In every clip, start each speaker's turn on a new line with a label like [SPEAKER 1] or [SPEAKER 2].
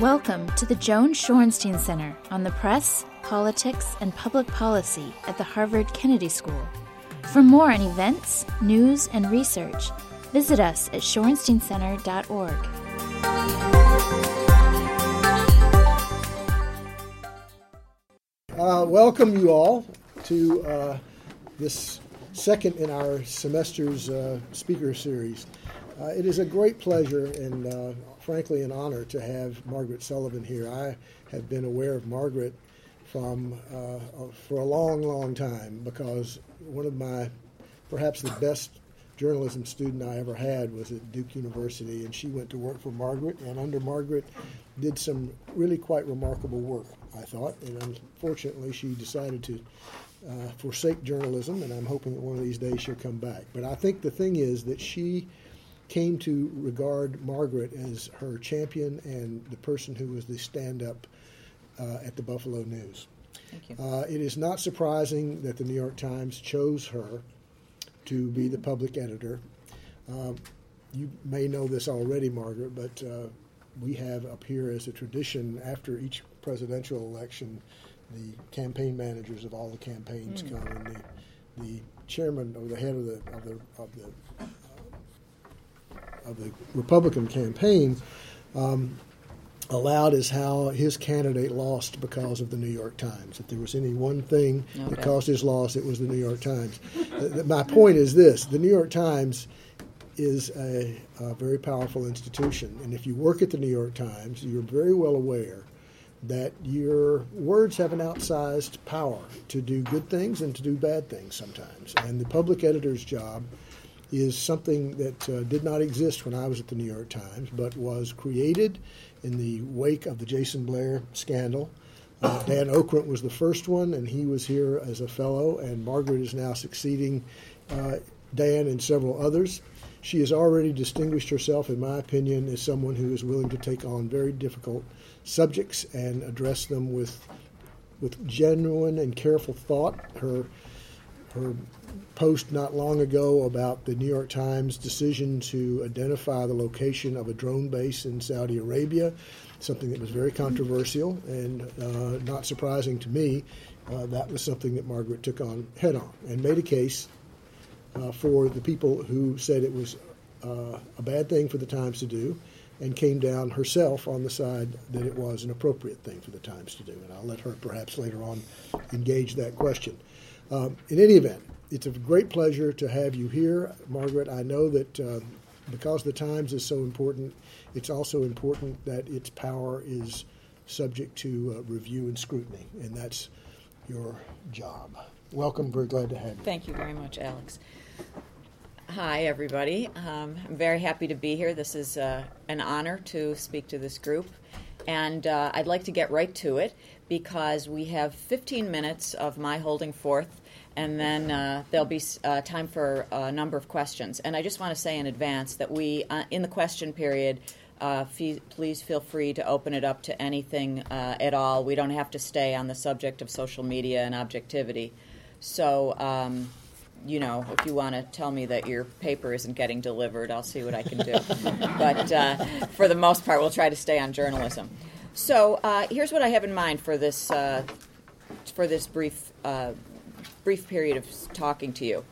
[SPEAKER 1] Welcome to the Joan Shorenstein Center on the Press, Politics, and Public Policy at the Harvard Kennedy School. For more on events, news, and research, visit us at shorensteincenter.org.
[SPEAKER 2] Uh, welcome you all to uh, this second in our semester's uh, speaker series. Uh, it is a great pleasure and uh, frankly an honor to have Margaret Sullivan here. I have been aware of Margaret from uh, for a long, long time because one of my perhaps the best journalism student I ever had was at Duke University, and she went to work for Margaret, and under Margaret did some really quite remarkable work, I thought. And unfortunately, she decided to uh, forsake journalism, and I'm hoping that one of these days she'll come back. But I think the thing is that she came to regard Margaret as her champion and the person who was the stand up uh, at the Buffalo News. Uh, it is not surprising that the New York Times chose her to be the public editor. Uh, you may know this already, Margaret, but uh, we have up here as a tradition after each presidential election, the campaign managers of all the campaigns mm. come and the, the chairman or the head of the of the of the of the Republican campaign um, allowed is how his candidate lost because of the New York Times. If there was any one thing that caused his loss, it was the New York Times. My point is this the New York Times is a, a, very powerful institution. And if you work at the New York Times, you're very well aware that your words have an outsized power to do good things and to do bad things sometimes. And the public editor's job is something that uh, did not exist when I was at the New York Times, but was created in the wake of the Jason Blair scandal. Uh, Dan Okrent was the first one, and he was here as a fellow, and Margaret is now succeeding uh, Dan and several others. She has already distinguished herself, in my opinion, as someone who is willing to take on very difficult subjects and address them with with genuine and careful thought. Her her post not long ago about the New York Times decision to identify the location of a drone base in Saudi Arabia, something that was very controversial and uh, not surprising to me. Uh, that was something that Margaret took on head on and made a case uh, for the people who said it was uh, a bad thing for the Times to do and came down herself on the side that it was an appropriate thing for the Times to do. And I'll let her perhaps later on engage that question. Um, in any event, it's a great pleasure to have you here, Margaret. I know that uh, because the Times is so important, it's also important that its power is subject to uh, review and scrutiny, and that's your job. Welcome. Very glad to have you.
[SPEAKER 3] Thank you very much, Alex. Hi, everybody. Um, I'm very happy to be here. This is uh, an honor to speak to this group. And uh, I'd like to get right to it because we have 15 minutes of my holding forth and then uh, there'll be uh, time for a number of questions. And I just want to say in advance that we, uh, in the question period, uh, please feel free to open it up to anything uh, at all. We don't have to stay on the subject of social media and objectivity. So, um, you know, if you want to tell me that your paper isn't getting delivered, I'll see what I can do. but uh, for the most part, we'll try to stay on journalism. So here's what I have in mind for this for this brief brief period of talking to you.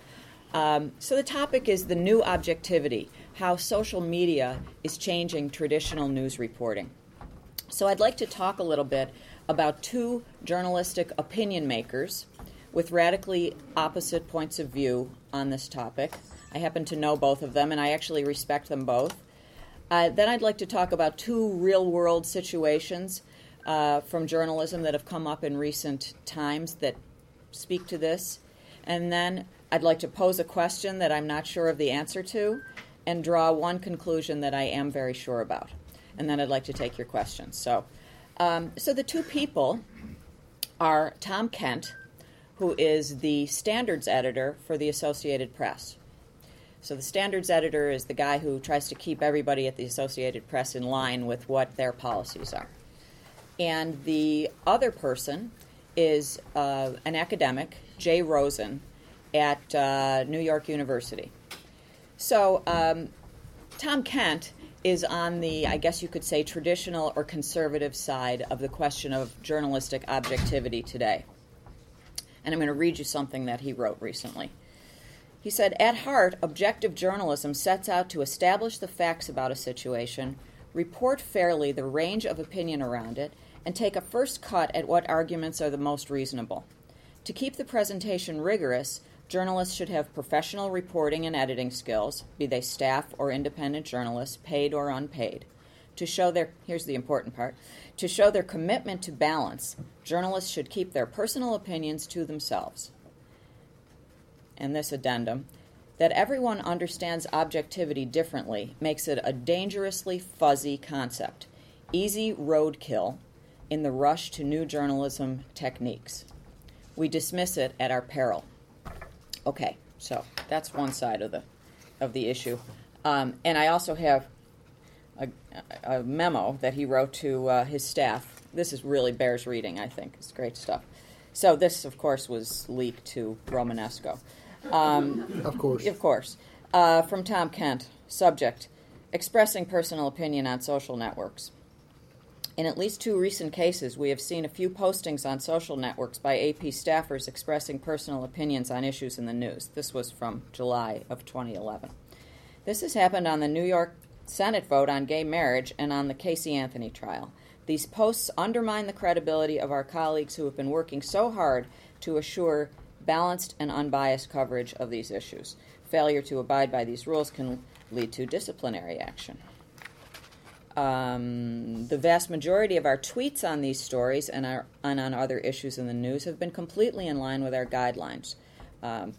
[SPEAKER 3] Um, so, the topic is the new objectivity how social media is changing traditional news reporting. So, I'd like to talk a little bit about two journalistic opinion makers with radically opposite points of view on this topic. I happen to know both of them, and I actually respect them both. Uh, then I'd like to talk about two real world situations uh, from journalism that have come up in recent times that speak to this. And then I'd like to pose a question that I'm not sure of the answer to and draw one conclusion that I am very sure about. And then I'd like to take your questions. So, um, so the two people are Tom Kent, who is the standards editor for the Associated Press. So the standards editor is the guy who tries to keep everybody at the Associated Press in line with what their policies are. And the other person is uh, an academic, Jay Rosen, at uh, New York University. So, um, Tom Kent is on the, I guess you could say, traditional or conservative side of the question of journalistic objectivity today. And I'm going to read you something that he wrote recently. He said, At heart, objective journalism sets out to establish the facts about a situation, report fairly the range of opinion around it, and take a first cut at what arguments are the most reasonable. To keep the presentation rigorous, journalists should have professional reporting and editing skills, be they staff or independent journalists, paid or unpaid. To show their here's the important part, to show their commitment to balance, journalists should keep their personal opinions to themselves. And this addendum that everyone understands objectivity differently makes it a dangerously fuzzy concept, easy roadkill in the rush to new journalism techniques. We dismiss it at our peril. Okay, so that's one side of the of the issue, um, and I also have a, memo that he wrote to uh, his staff. This is really bears reading. I think it's great stuff. So this, of course, was leaked to Romenesko.
[SPEAKER 2] Um, of course,
[SPEAKER 3] of course, uh, from Tom Kent. Subject: Expressing personal opinion on social networks. In at least two recent cases, we have seen a few postings on social networks by AP staffers expressing personal opinions on issues in the news. This was from July of 2011. This has happened on the New York Senate vote on gay marriage and on the Casey Anthony trial. These posts undermine the credibility of our colleagues who have been working so hard to assure balanced and unbiased coverage of these issues. Failure to abide by these rules can lead to disciplinary action. Um, the vast majority of our tweets on these stories and, our, and on other issues in the news have been completely in line with our guidelines, um,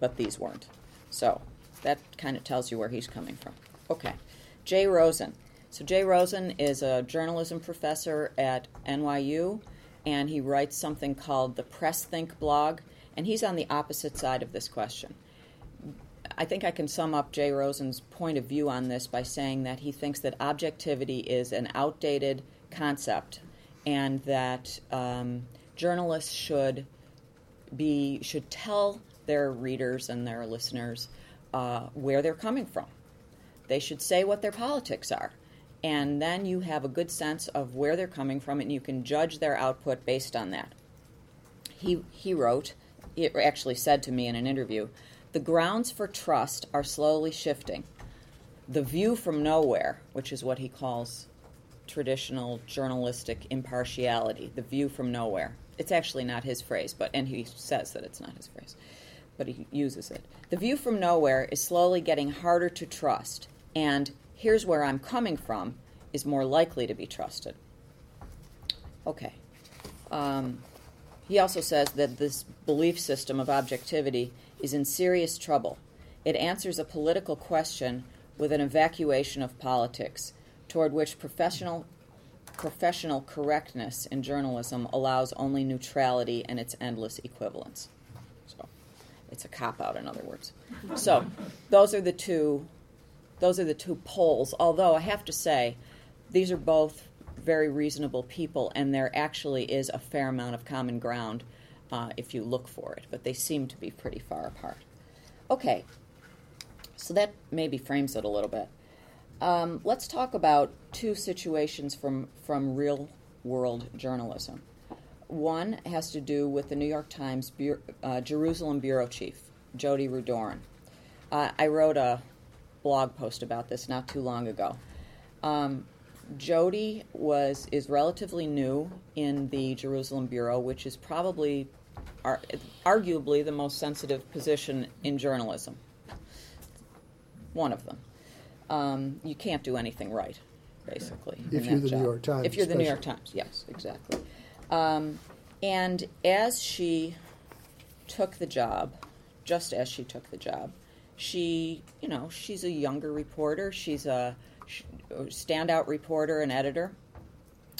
[SPEAKER 3] but these weren't. So that kind of tells you where he's coming from. Okay, Jay Rosen. So Jay Rosen is a journalism professor at NYU, and he writes something called the Press Think blog, and he's on the opposite side of this question. I think I can sum up Jay Rosen's point of view on this by saying that he thinks that objectivity is an outdated concept and that um, journalists should be should tell their readers and their listeners uh, where they're coming from. They should say what their politics are, and then you have a good sense of where they're coming from, and you can judge their output based on that. He he wrote, he actually said to me in an interview the grounds for trust are slowly shifting. The view from nowhere, which is what he calls traditional journalistic impartiality, the view from nowhere. It's actually not his phrase, but and he says that it's not his phrase, but he uses it. The view from nowhere is slowly getting harder to trust, and here's where I'm coming from is more likely to be trusted. Okay. Um, he also says that this belief system of objectivity is in serious trouble. It answers a political question with an evacuation of politics, toward which professional professional correctness in journalism allows only neutrality and its endless equivalence. So it's a cop out in other words. So those are the two those are the two poles, although I have to say these are both very reasonable people and there actually is a fair amount of common ground uh, if you look for it, but they seem to be pretty far apart. Okay, so that maybe frames it a little bit. Um, let's talk about two situations from, from real world journalism. One has to do with the New York Times uh, Jerusalem bureau chief, Jodi Rudoren. Uh, I wrote a blog post about this not too long ago. Um, Jodi was is relatively new in the Jerusalem bureau, which is probably are arguably the most sensitive position in journalism. One of them. Um, you can't do anything right, basically.
[SPEAKER 2] If you're the job. New York Times.
[SPEAKER 3] If you're
[SPEAKER 2] especially.
[SPEAKER 3] the New York Times, yes, exactly. Um, and as she took the job, just as she took the job, she, you know, she's a younger reporter. She's a standout reporter and editor,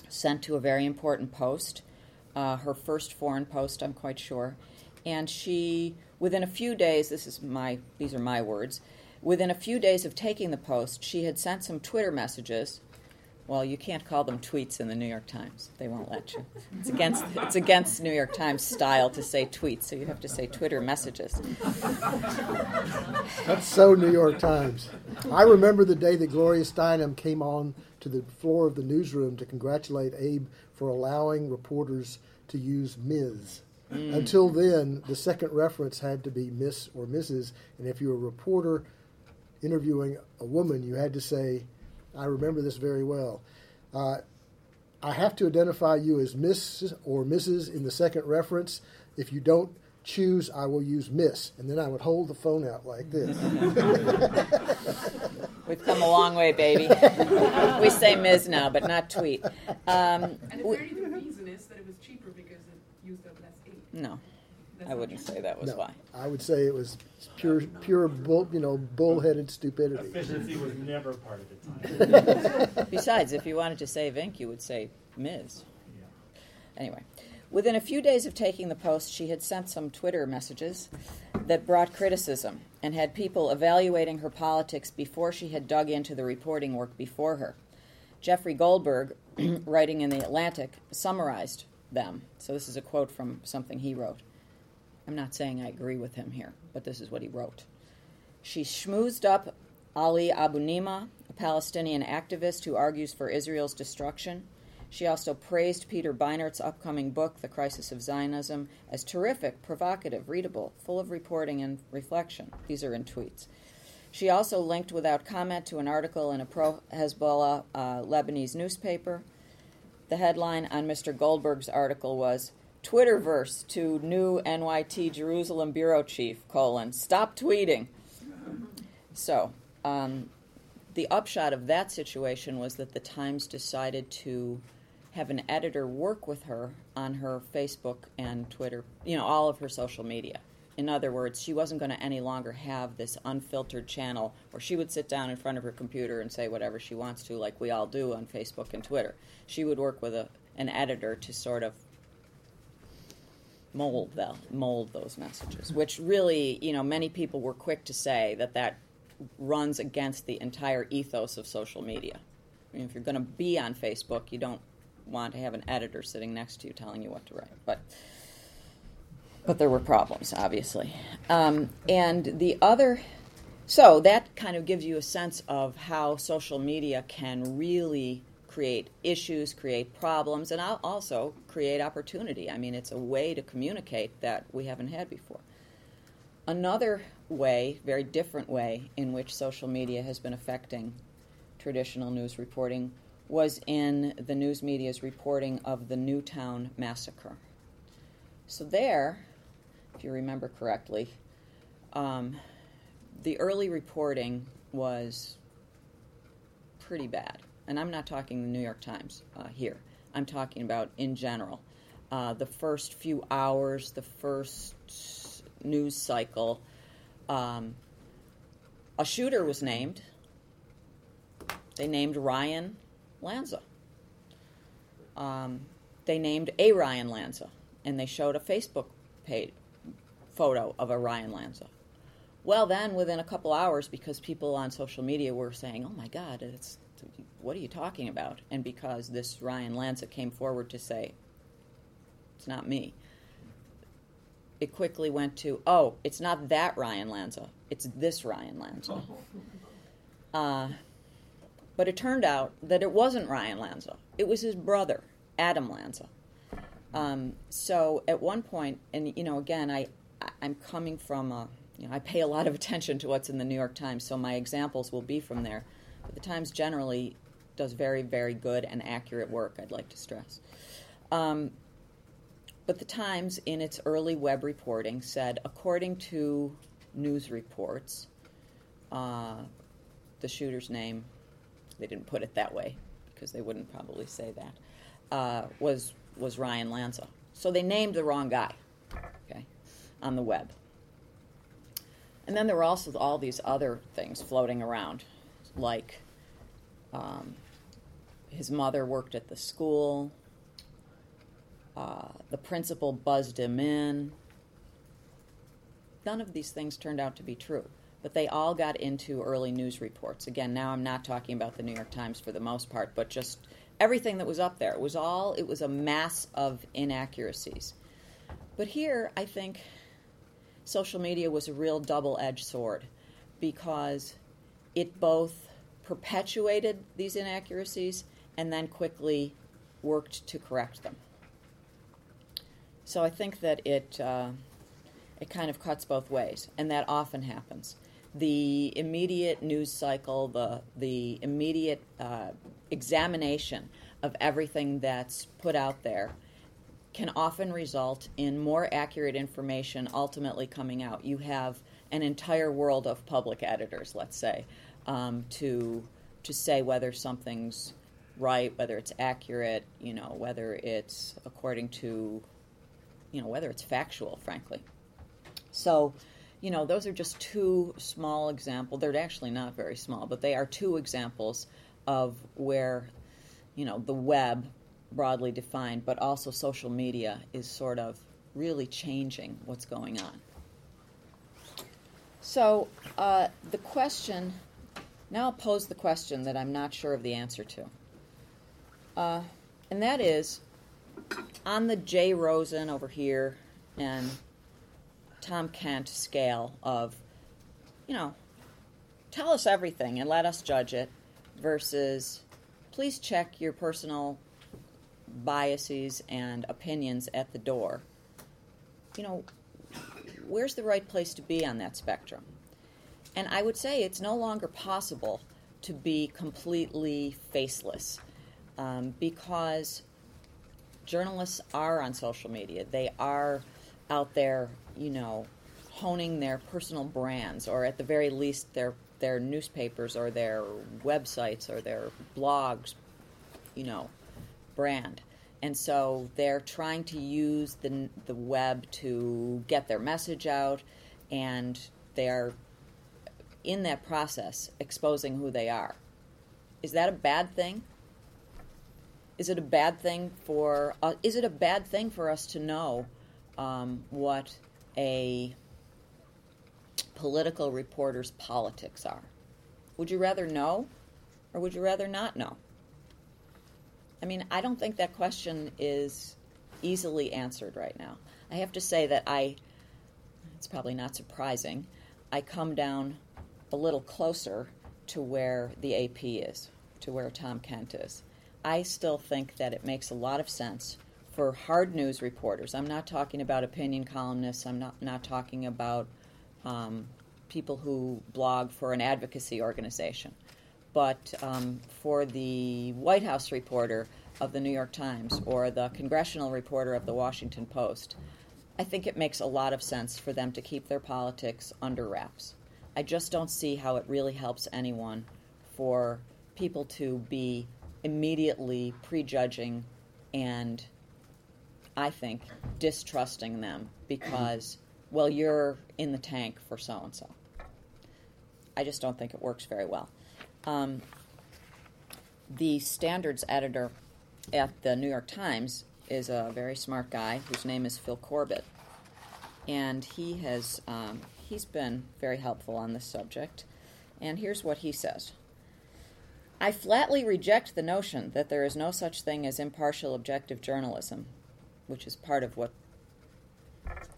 [SPEAKER 3] sent to a very important post uh, her first foreign post, I'm quite sure. And she, within a few days, this is my, these are my words, within a few days of taking the post, she had sent some Twitter messages. Well, you can't call them tweets in the New York Times. They won't let you. It's against it's against New York Times style to say tweets, so you have to say Twitter messages.
[SPEAKER 2] That's so New York Times. I remember the day that Gloria Steinem came on to the floor of the newsroom to congratulate Abe for allowing reporters to use Ms. Mm. Until then, the second reference had to be Miss or Mrs. And if you were a reporter interviewing a woman, you had to say, I remember this very well. Uh, I have to identify you as Miss or Mrs. in the second reference. If you don't choose, I will use Miss. And then I would hold the phone out like this.
[SPEAKER 3] We've come a long way, baby. we say Ms. now, but not tweet.
[SPEAKER 4] Um, and the very good reason is that it was cheaper because it used up less ink.
[SPEAKER 3] No. I wouldn't say that was
[SPEAKER 2] no,
[SPEAKER 3] why.
[SPEAKER 2] I would say it was pure, pure bull, you know, bullheaded stupidity.
[SPEAKER 5] Efficiency was never part of the
[SPEAKER 3] time. Besides, if you wanted to save ink, you would say Ms. Yeah. Anyway, within a few days of taking the post, she had sent some Twitter messages that brought criticism and had people evaluating her politics before she had dug into the reporting work before her. Jeffrey Goldberg, writing in The Atlantic, summarized them. So this is a quote from something he wrote. I'm not saying I agree with him here, but this is what he wrote. She schmoozed up Ali Abunimah, a Palestinian activist who argues for Israel's destruction. She also praised Peter Beinart's upcoming book, The Crisis of Zionism, as terrific, provocative, readable, full of reporting and reflection. These are in tweets. She also linked without comment to an article in a pro Hezbollah uh, Lebanese newspaper. The headline on Mr. Goldberg's article was Twitterverse to new NYT Jerusalem bureau chief, colon, stop tweeting. So, um, the upshot of that situation was that the Times decided to have an editor work with her on her Facebook and Twitter, you know, all of her social media. In other words, she wasn't going to any longer have this unfiltered channel where she would sit down in front of her computer and say whatever she wants to, like we all do on Facebook and Twitter. She would work with a, an editor to sort of mold the, mold those messages, which really, you know, many people were quick to say that that runs against the entire ethos of social media. I mean, if you're going to be on Facebook, you don't want to have an editor sitting next to you telling you what to write. But but there were problems, obviously. Um, and the other, so that kind of gives you a sense of how social media can really create issues, create problems, and also create opportunity. I mean, it's a way to communicate that we haven't had before. Another way, very different way, in which social media has been affecting traditional news reporting was in the news media's reporting of the Newtown massacre. So, there, if you remember correctly, um, the early reporting was pretty bad and I'm not talking the New York Times uh, here. I'm talking about in general. Uh, the first few hours, the first news cycle, um, a shooter was named. They named Ryan Lanza. Um, they named a Ryan Lanza, and they showed a Facebook page photo of a Ryan Lanza. Well, then within a couple hours, because people on social media were saying, "Oh my God, it's what are you talking about? And because this Ryan Lanza came forward to say, it's not me, it quickly went to, oh, it's not that Ryan Lanza, it's this Ryan Lanza. Uh, but it turned out that it wasn't Ryan Lanza, it was his brother, Adam Lanza. Um, so at one point, and you know, again, I, I'm coming from a, you know, I pay a lot of attention to what's in the New York Times, so my examples will be from there. But the Times generally does very, very good and accurate work, I'd like to stress. Um, but the Times, in its early web reporting, said according to news reports, uh, the shooter's name, they didn't put it that way because they wouldn't probably say that, uh, was, was Ryan Lanza. So they named the wrong guy, okay, on the web. And then there were also all these other things floating around, like um, his mother worked at the school. Uh, the principal buzzed him in. None of these things turned out to be true, but they all got into early news reports. Again, now I'm not talking about the New York Times for the most part, but just everything that was up there. It was all, it was a mass of inaccuracies. But here, I think social media was a real double edged sword because it both perpetuated these inaccuracies and then quickly worked to correct them. So I think that it uh, it kind of cuts both ways, and that often happens. The immediate news cycle, the the immediate uh, examination of everything that's put out there, can often result in more accurate information ultimately coming out. You have an entire world of public editors, let's say, um, to to say whether something's right, whether it's accurate, you know, whether it's according to, you know, whether it's factual, frankly. So, you know, those are just two small examples. They're actually not very small, but they are two examples of where, you know, the web, broadly defined, but also social media, is sort of really changing what's going on. So, uh, the question now I'll pose the question that I'm not sure of the answer to. Uh, and that is on the Jay Rosen over here and Tom Kent scale of, you know, tell us everything and let us judge it versus please check your personal biases and opinions at the door. You know, where's the right place to be on that spectrum? And I would say it's no longer possible to be completely faceless um, because journalists are on social media. They are out there, you know, honing their personal brands, or at the very least, their their newspapers or their websites or their blogs, you know, brand. And so they're trying to use the the web to get their message out, and they are in that process exposing who they are. Is that a bad thing? Is it a bad thing for uh, is it a bad thing for us to know um, what a political reporter's politics are? Would you rather know or would you rather not know? I mean, I don't think that question is easily answered right now. I have to say that I, it's probably not surprising, I come down a little closer to where the AP is, to where Tom Kent is. I still think that it makes a lot of sense for hard news reporters. I'm not talking about opinion columnists. I'm not not talking about um, people who blog for an advocacy organization, but um, for the White House reporter of the New York Times or the congressional reporter of the Washington Post. I think it makes a lot of sense for them to keep their politics under wraps. I just don't see how it really helps anyone for people to be immediately prejudging and I think distrusting them because, well, you're in the tank for so and so. I just don't think it works very well. Um, the standards editor at the New York Times is a very smart guy whose name is Phil Corbett, and he has um, he's been very helpful on this subject. And here's what he says I flatly reject the notion that there is no such thing as impartial objective journalism, which is part of what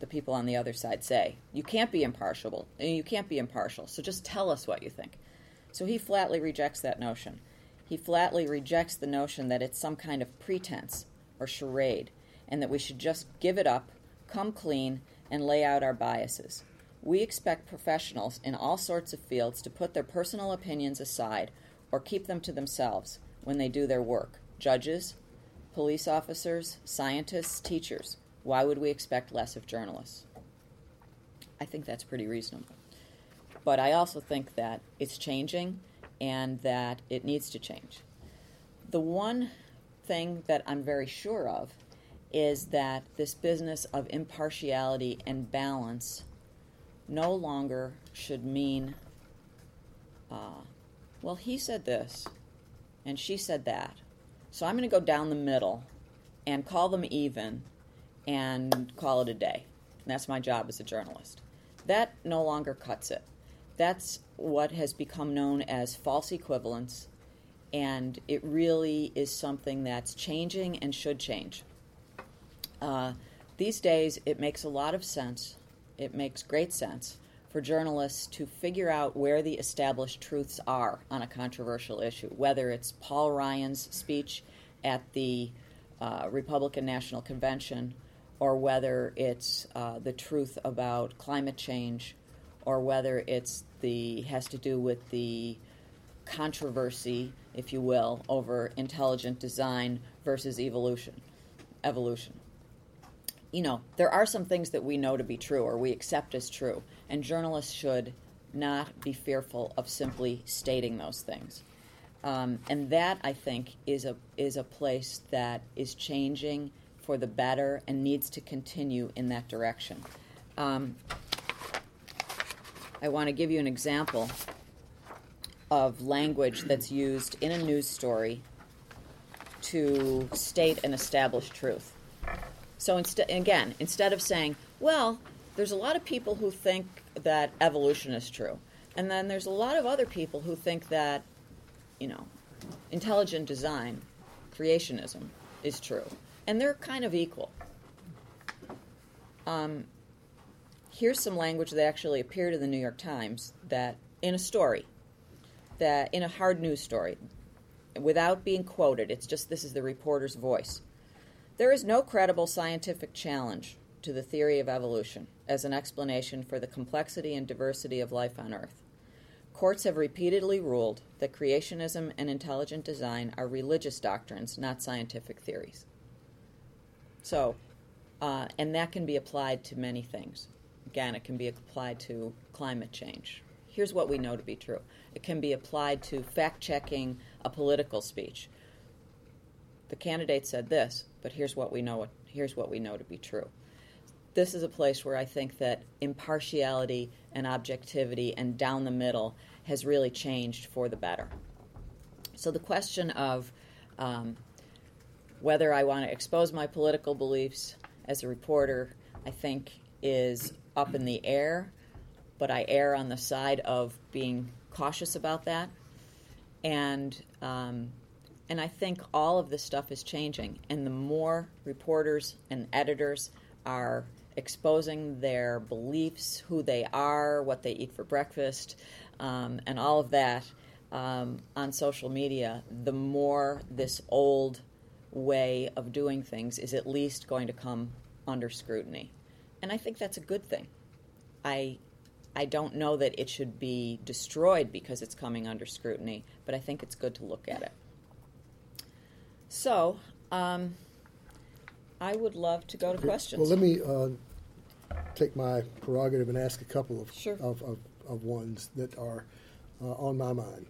[SPEAKER 3] the people on the other side say. You can't be impartial. You can't be impartial. So just tell us what you think. So he flatly rejects that notion. He flatly rejects the notion that it's some kind of pretense or charade and that we should just give it up, come clean, and lay out our biases. We expect professionals in all sorts of fields to put their personal opinions aside or keep them to themselves when they do their work. Judges, police officers, scientists, teachers. Why would we expect less of journalists? I think that's pretty reasonable. But I also think that it's changing and that it needs to change. The one thing that I'm very sure of is that this business of impartiality and balance no longer should mean, uh, well, he said this and she said that. So I'm going to go down the middle and call them even and call it a day. And that's my job as a journalist. That no longer cuts it. That's what has become known as false equivalence, and it really is something that's changing and should change. Uh, these days, it makes a lot of sense it makes great sense for journalists to figure out where the established truths are on a controversial issue, whether it's Paul Ryan's speech at the uh, Republican National Convention, or whether it's uh, the truth about climate change, or whether it's the has to do with the controversy, if you will, over intelligent design versus evolution. Evolution. You know, there are some things that we know to be true or we accept as true, and journalists should not be fearful of simply stating those things. Um, and that, I think, is a, is a place that is changing for the better and needs to continue in that direction. Um, I want to give you an example of language that's used in a news story to state an established truth. So instead, again, instead of saying, "Well, there's a lot of people who think that evolution is true," and then there's a lot of other people who think that, you know, intelligent design, creationism, is true, and they're kind of equal. Um, here's some language that actually appeared in the New York Times that in a story that in a hard news story without being quoted it's just this is the reporter's voice there is no credible scientific challenge to the theory of evolution as an explanation for the complexity and diversity of life on earth courts have repeatedly ruled that creationism and intelligent design are religious doctrines not scientific theories so uh, and that can be applied to many things Again, it can be applied to climate change. Here's what we know to be true it can be applied to fact checking a political speech. The candidate said this, but here's what we know here's what we know to be true. This is a place where I think that impartiality and objectivity and down the middle has really changed for the better. So the question of um, whether I want to expose my political beliefs as a reporter, I think, is up in the air, but I err on the side of being cautious about that. And um, and I think all of this stuff is changing, and the more reporters and editors are exposing their beliefs, who they are, what they eat for breakfast, um, and all of that um, on social media, the more this old way of doing things is at least going to come under scrutiny and I think that's a good thing. I I don't know that it should be destroyed because it's coming under scrutiny, but I think it's good to look at it. So, um, I would love to go to questions.
[SPEAKER 2] Well, let me uh, take my prerogative and ask a couple of,
[SPEAKER 3] sure.
[SPEAKER 2] of, of, of, ones that are uh, on my mind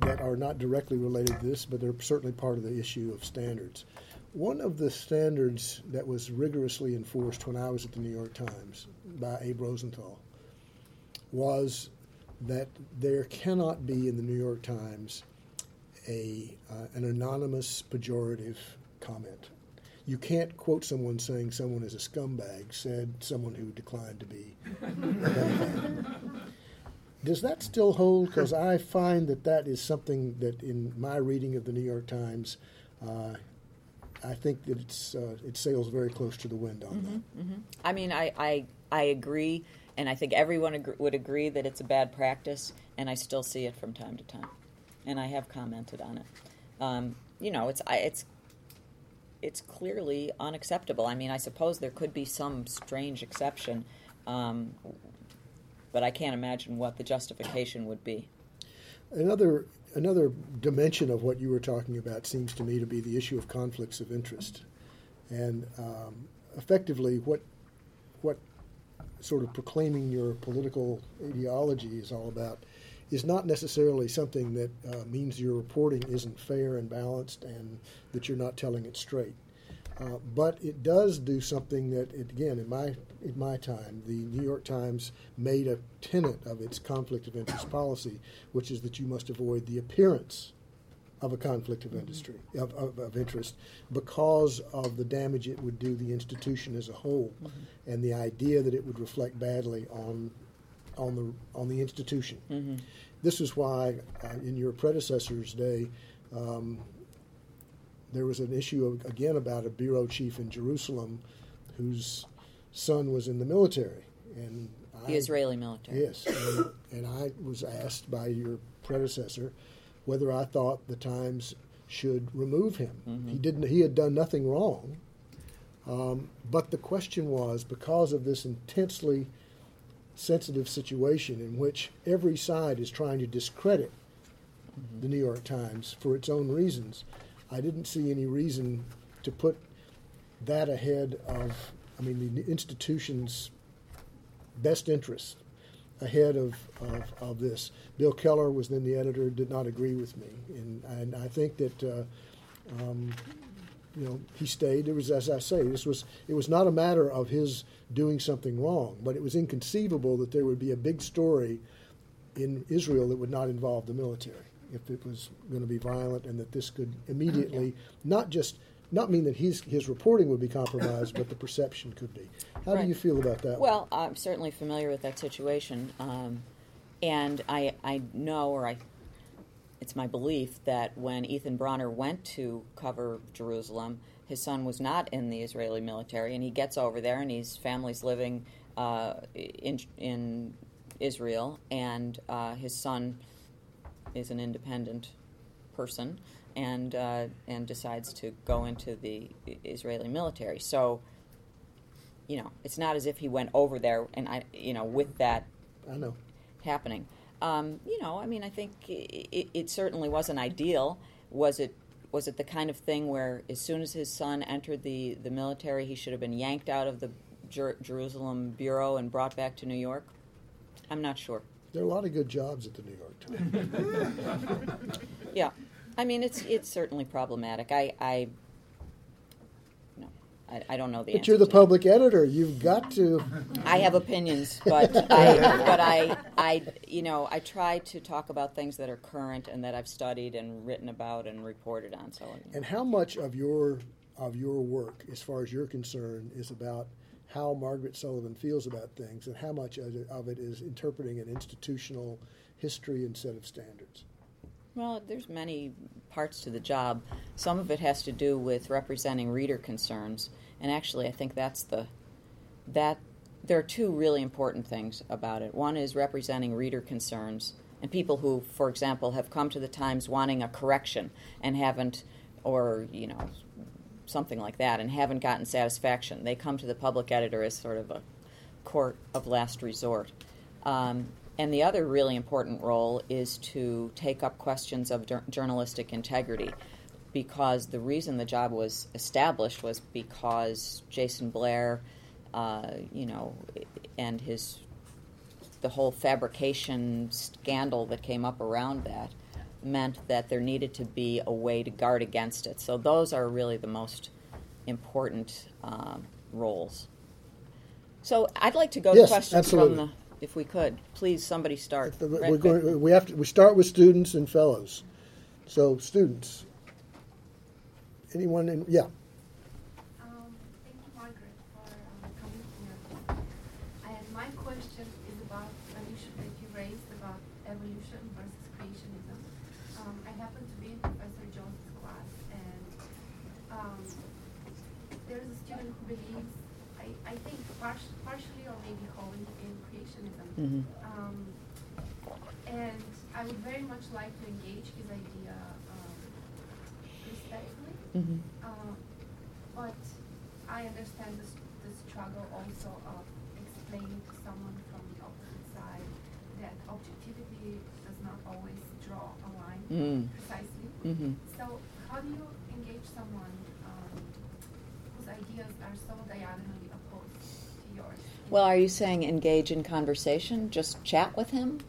[SPEAKER 2] that are not directly related to this, but they're certainly part of the issue of standards. One of the standards that was rigorously enforced when I was at the New York Times by Abe Rosenthal was that there cannot be in the New York Times a uh, an anonymous pejorative comment. You can't quote someone saying someone is a scumbag, said someone who declined to be. Does that still hold? Because I find that that is something that, in my reading of the New York Times, uh, I think that it's uh, it sails very close to the wind on
[SPEAKER 3] mm-hmm,
[SPEAKER 2] that.
[SPEAKER 3] Mm-hmm. I mean, I, I I agree, and I think everyone ag- would agree that it's a bad practice, and I still see it from time to time, and I have commented on it. Um, you know, it's it's it's clearly unacceptable. I mean, I suppose there could be some strange exception, um, but I can't imagine what the justification would be.
[SPEAKER 2] Another another dimension of what you were talking about seems to me to be the issue of conflicts of interest, and um, effectively what what sort of proclaiming your political ideology is all about is not necessarily something that uh, means your reporting isn't fair and balanced and that you're not telling it straight. Uh, but it does do something that, it, again, in my in my time, the New York Times made a tenet of its conflict of interest policy, which is that you must avoid the appearance of a conflict of industry of, of, of, interest because of the damage it would do the institution as a whole, mm-hmm. and the idea that it would reflect badly on on the on the institution. Mm-hmm. This is why, uh, in your predecessor's day. Um, there was an issue of, again about a bureau chief in Jerusalem whose son was in the military, and
[SPEAKER 3] The
[SPEAKER 2] I-
[SPEAKER 3] Israeli military.
[SPEAKER 2] Yes, and, and I was asked by your predecessor whether I thought the Times should remove him.
[SPEAKER 3] Mm-hmm.
[SPEAKER 2] He didn't. He had done nothing wrong. Um, but the question was because of this intensely sensitive situation in which every side is trying to discredit
[SPEAKER 3] Mm-hmm.
[SPEAKER 2] the New York Times for its own reasons. I didn't see any reason to put that ahead of, I mean, the institution's best interests ahead of, of, of this. Bill Keller was then the editor, did not agree with me. And, and I think that, uh, um, you know, he stayed. It was, as I say, this was, it was not a matter of his doing something wrong, but it was inconceivable that there would be a big story in Israel that would not involve the military if it was going to be violent and that this could immediately not just not mean that his his reporting would be compromised, but the perception could be. How
[SPEAKER 3] Right.
[SPEAKER 2] do you feel about that? one?
[SPEAKER 3] Well, I'm certainly familiar with that situation, um, and I I know, or I, it's my belief that when Ethan Bronner went to cover Jerusalem, his son was not in the Israeli military, and he gets over there, and his family's living uh, in in Israel, and uh, his son is an independent person and uh, and decides to go into the Israeli military. So, you know, it's not as if he went over there and I, you know, with that
[SPEAKER 2] I know.
[SPEAKER 3] happening. Um, you know, I mean, I think it, it certainly wasn't ideal. Was it? Was it the kind of thing where, as soon as his son entered the, the military, he should have been yanked out of the Jer- Jerusalem bureau and brought back to New York? I'm not sure.
[SPEAKER 2] There are a lot of good jobs at the New York Times.
[SPEAKER 3] Yeah, I mean, it's it's certainly problematic. I, I I, I don't know the
[SPEAKER 2] but you're the public editor. You've got to.
[SPEAKER 3] I have opinions, but I, but I, I, you know, I try to talk about things that are current and that I've studied and written about and reported on. So.
[SPEAKER 2] And how much of your of your work, as far as you're concerned, is about how Margaret Sullivan feels about things, and how much of it, of it is interpreting an institutional history and set of standards?
[SPEAKER 3] Well, there's many parts to the job. Some of it has to do with representing reader concerns, and actually, I think that's the that there are two really important things about it. One is representing reader concerns and people who, for example, have come to the Times wanting a correction and haven't, or you know, something like that, and haven't gotten satisfaction. They come to the public editor as sort of a court of last resort. Um, and the other really important role is to take up questions of jour- journalistic integrity because the reason the job was established was because Jason Blair, uh, you know, and his the whole fabrication scandal that came up around that meant that there needed to be a way to guard against it. So those are really the most important um, roles. So I'd like to go
[SPEAKER 2] Yes,
[SPEAKER 3] to questions
[SPEAKER 2] absolutely.
[SPEAKER 3] from the, if we could. Please, somebody start.
[SPEAKER 2] We're going, we have to. We start with students and fellows. So students. Anyone in? Yeah.
[SPEAKER 6] Um, thank you, Margaret, for um, coming here. And my question is about an issue that you raised about evolution versus creationism. Um, I happen to be in Professor Jones' class, and um, there's a student who believes, I, I think par- partially or maybe wholly in creationism.
[SPEAKER 3] Mhm.
[SPEAKER 6] Um, and I would very much like to engage his idea um, respectfully.
[SPEAKER 3] Mhm.
[SPEAKER 6] Uh, but I understand the, s- the struggle also of explaining to someone from the opposite side that objectivity does not always draw a line
[SPEAKER 3] Mm.
[SPEAKER 6] precisely.
[SPEAKER 3] Mhm.
[SPEAKER 6] So how do you engage someone um, whose ideas are so diagonally opposed to yours?
[SPEAKER 3] Well, are you saying engage in conversation? Just chat with him?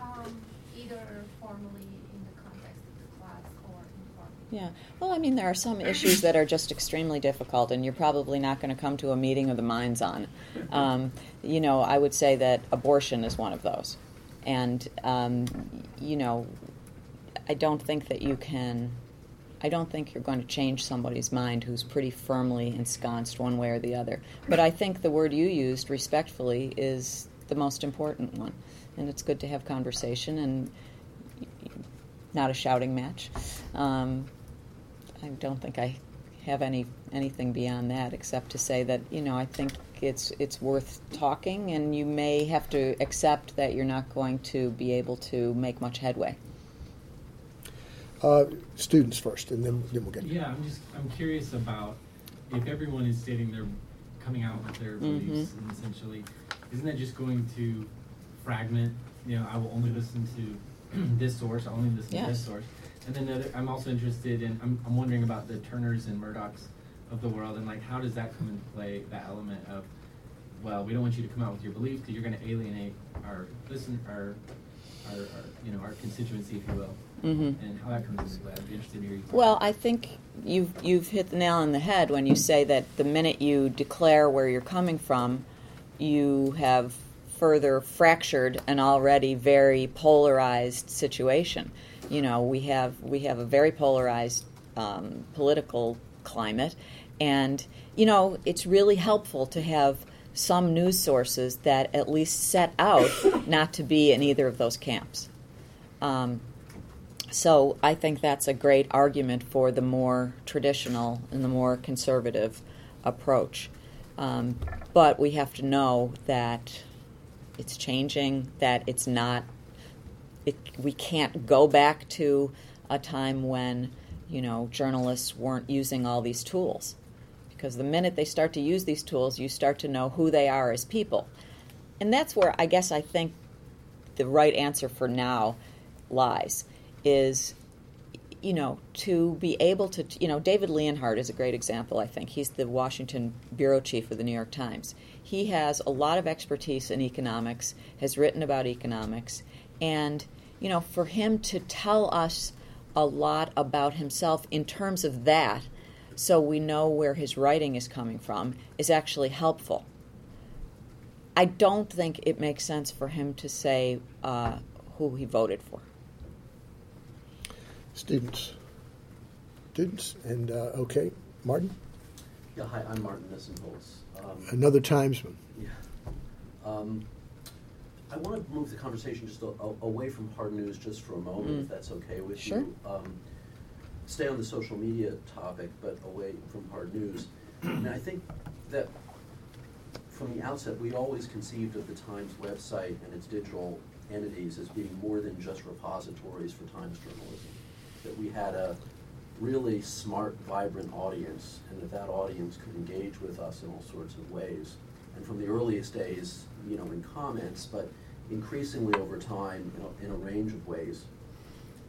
[SPEAKER 6] Um, either formally in the context of the class or informally.
[SPEAKER 3] Yeah. Well, I mean, there are some issues that are just extremely difficult, and you're probably not going to come to a meeting of the minds on. Um, you know, I would say that abortion is one of those. And, um, you know, I don't think that you can. I don't think you're going to change somebody's mind who's pretty firmly ensconced one way or the other. But I think the word you used, respectfully, is the most important one. And it's good to have conversation and not a shouting match. Um, I don't think I have any anything beyond that except to say that you know I think it's it's worth talking, and you may have to accept that you're not going to be able to make much headway.
[SPEAKER 2] Uh, students first, and then, then we'll get.
[SPEAKER 5] Yeah, I'm just I'm curious about if everyone is stating they're coming out with their beliefs, and essentially, isn't that just going to fragment? You know, I will only listen to this source. I only listen to this source. And then the other, I'm also interested in. I'm, I'm wondering about the Turners and Murdochs of the world, and like how does that come into play? That element of, well, we don't want you to come out with your belief because you're going to alienate our listen, our, our, our, you know, our constituency, if you will.
[SPEAKER 3] Mm-hmm.
[SPEAKER 5] And how that comes into play. I'd be interested to hear
[SPEAKER 3] Well, I think you've you've hit the nail on the head when you say that the minute you declare where you're coming from, you have further fractured an already very polarized situation. You know, we have we have a very polarized um, political climate, and you know, it's really helpful to have some news sources that at least set out not to be in either of those camps. Um, so I think that's a great argument for the more traditional and the more conservative approach. Um, but we have to know that it's changing, that it's not, it, we can't go back to a time when, you know, journalists weren't using all these tools. Because the minute they start to use these tools, you start to know who they are as people. And that's where I guess I think the right answer for now lies is you know to be able to you know David Leonhardt is a great example I think. He's the Washington bureau chief of the New York Times. He has a lot of expertise in economics has written about economics and you know for him to tell us a lot about himself in terms of that so we know where his writing is coming from is actually helpful. I don't think it makes sense for him to say uh, who he voted for.
[SPEAKER 2] Students. Students, and, uh, okay, Martin,
[SPEAKER 7] Yeah, hi, I'm Martin Nisenholtz. Um,
[SPEAKER 2] another timesman.
[SPEAKER 7] yeah. Um, I want to move the conversation just a, a, away from hard news just for a moment,
[SPEAKER 3] Mm.
[SPEAKER 7] if that's okay with
[SPEAKER 3] Sure.
[SPEAKER 7] you. Um, stay on the social media topic, but away from hard news. and I think that from the outset, we always conceived of the Times website and its digital entities as being more than just repositories for Times journalism. That we had a really smart, vibrant audience, and that that audience could engage with us in all sorts of ways. And from the earliest days, you know, in comments, but increasingly over time in a, in a range of ways.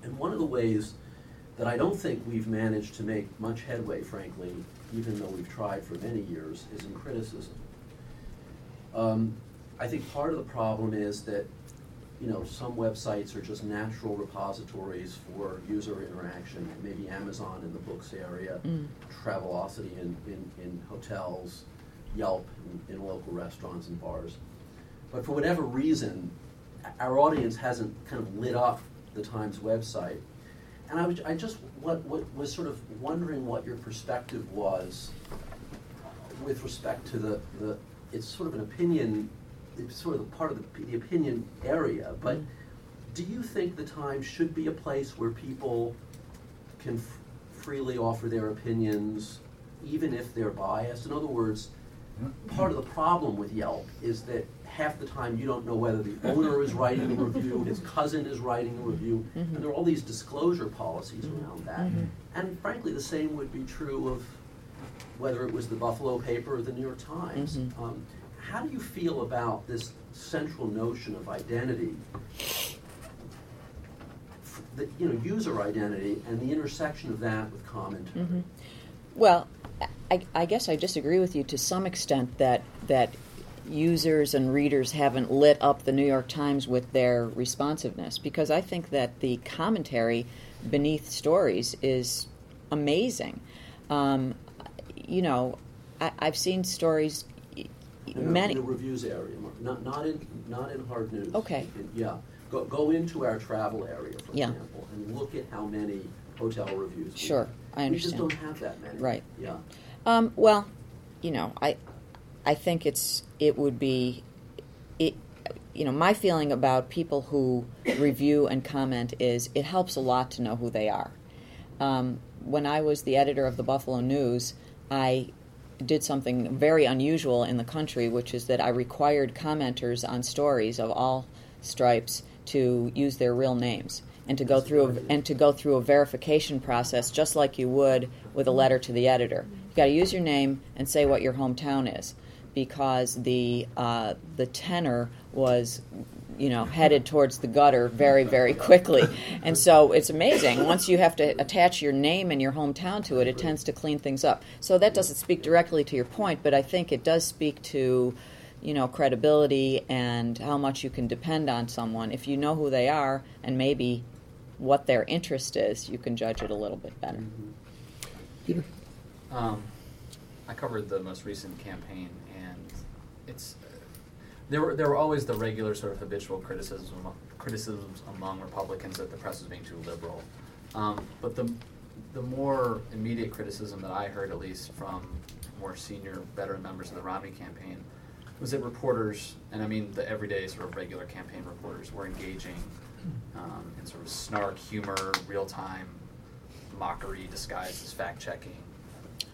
[SPEAKER 7] And one of the ways that I don't think we've managed to make much headway, frankly, even though we've tried for many years, is in criticism. Um, I think part of the problem is that, you know, some websites are just natural repositories for user interaction. Maybe Amazon in the books area,
[SPEAKER 3] Mm.
[SPEAKER 7] Travelocity in, in, in hotels, Yelp in, in local restaurants and bars. But for whatever reason, our audience hasn't kind of lit up the Times website. And I, was, I just what, what, was sort of wondering what your perspective was with respect to the, the it's sort of an opinion, sort of the part of the, the opinion area, but mm-hmm. do you think the Times should be a place where people can f- freely offer their opinions, even if they're biased? In other words, mm-hmm. part of the problem with Yelp is that half the time you don't know whether the owner is writing a review, his cousin is writing a review, mm-hmm. and there are all these disclosure policies around that. And frankly, the same would be true of whether it was the Buffalo paper or the New York Times.
[SPEAKER 3] Mhm.
[SPEAKER 7] Um, how do you feel about this central notion of identity, the, you know, user identity, and the intersection of that with commentary?
[SPEAKER 3] Mhm. Well, I, I guess I disagree with you to some extent that that users and readers haven't lit up the New York Times with their responsiveness because I think that the commentary beneath stories is amazing. Um, you know, I, I've seen stories.
[SPEAKER 7] In
[SPEAKER 3] Many,
[SPEAKER 7] in the reviews area, not not in not in hard news.
[SPEAKER 3] Okay.
[SPEAKER 7] In- yeah, go go into our travel area, for
[SPEAKER 3] Yeah.
[SPEAKER 7] example, and look at how many hotel reviews.
[SPEAKER 3] Sure,
[SPEAKER 7] have.
[SPEAKER 3] I
[SPEAKER 7] We just don't have that many.
[SPEAKER 3] Right.
[SPEAKER 7] Yeah.
[SPEAKER 3] Um, well, you know, I, I think it's it would be, it, you know, my feeling about people who review and comment is it helps a lot to know who they are. Um, when I was the editor of the Buffalo News, I did something very unusual in the country, which is that I required commenters on stories of all stripes to use their real names and to go through a, and to go through a verification process just like you would with a letter to the editor. You got to use your name and say what your hometown is, because the uh, the tenor was you know headed towards the gutter very very quickly. And so it's amazing. Once you have to attach your name and your hometown to it it tends to clean things up. So that doesn't speak directly to your point but i think it does speak to you know credibility and how much you can depend on someone. If you know who they are and maybe what their interest is you can judge it a little bit better.
[SPEAKER 2] Peter?
[SPEAKER 8] Um, I covered the most recent campaign, and it's there were there were always the regular sort of habitual criticisms amo- criticisms among Republicans that the press was being too liberal. Um, but the the more immediate criticism that I heard, at least from more senior veteran members of the Romney campaign, was that reporters, and I mean the everyday sort of regular campaign reporters, were engaging um, in sort of snark, humor, real time mockery disguised as fact checking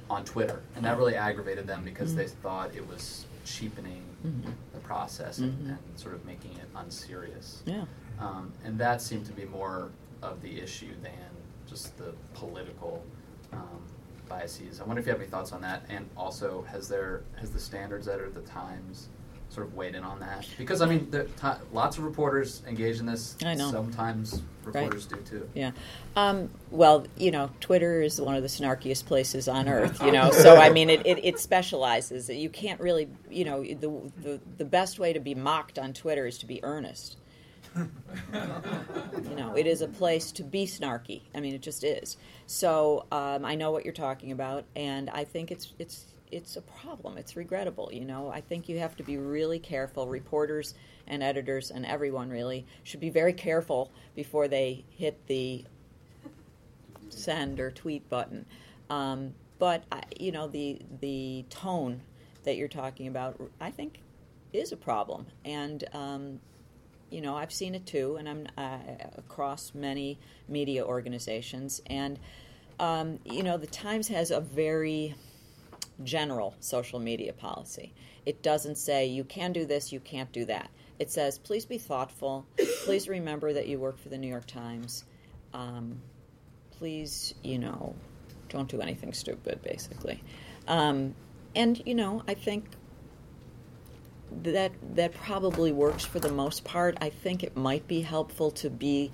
[SPEAKER 8] on Twitter, and that really aggravated them because they thought it was cheapening
[SPEAKER 3] Mhm.
[SPEAKER 8] the process and,
[SPEAKER 3] Mhm.
[SPEAKER 8] and sort of making it unserious.
[SPEAKER 3] yeah
[SPEAKER 8] Um, and that seemed to be more of the issue than just the political um, biases. I wonder if you have any thoughts on that. And also, has there has the standards editor at the Times sort of weighed in on that? Because I mean, ti lots of reporters engage in this.
[SPEAKER 3] I know.
[SPEAKER 8] Sometimes reporters do too.
[SPEAKER 3] Yeah. Um, well, you know, Twitter is one of the snarkiest places on earth, you know, so I mean, it, it, it specializes. You can't really, you know, the, the, the best way to be mocked on Twitter is to be earnest. you know, it is a place to be snarky. I mean, it just is. So um, I know what you're talking about, and I think it's it's it's a problem. It's regrettable. You know, I think you have to be really careful. Reporters and editors and everyone really should be very careful before they hit the send or tweet button. Um, but I, you know, the the tone that you're talking about, I think, is a problem, and um, you know, I've seen it too, and I'm uh, across many media organizations, and um, you know, the Times has a very general social media policy. It doesn't say you can do this, you can't do that. It says please be thoughtful. Please remember that you work for the New York Times. Um, please, you know, don't do anything stupid, basically. Um, and you know, I think that that probably works for the most part. I think it might be helpful to be,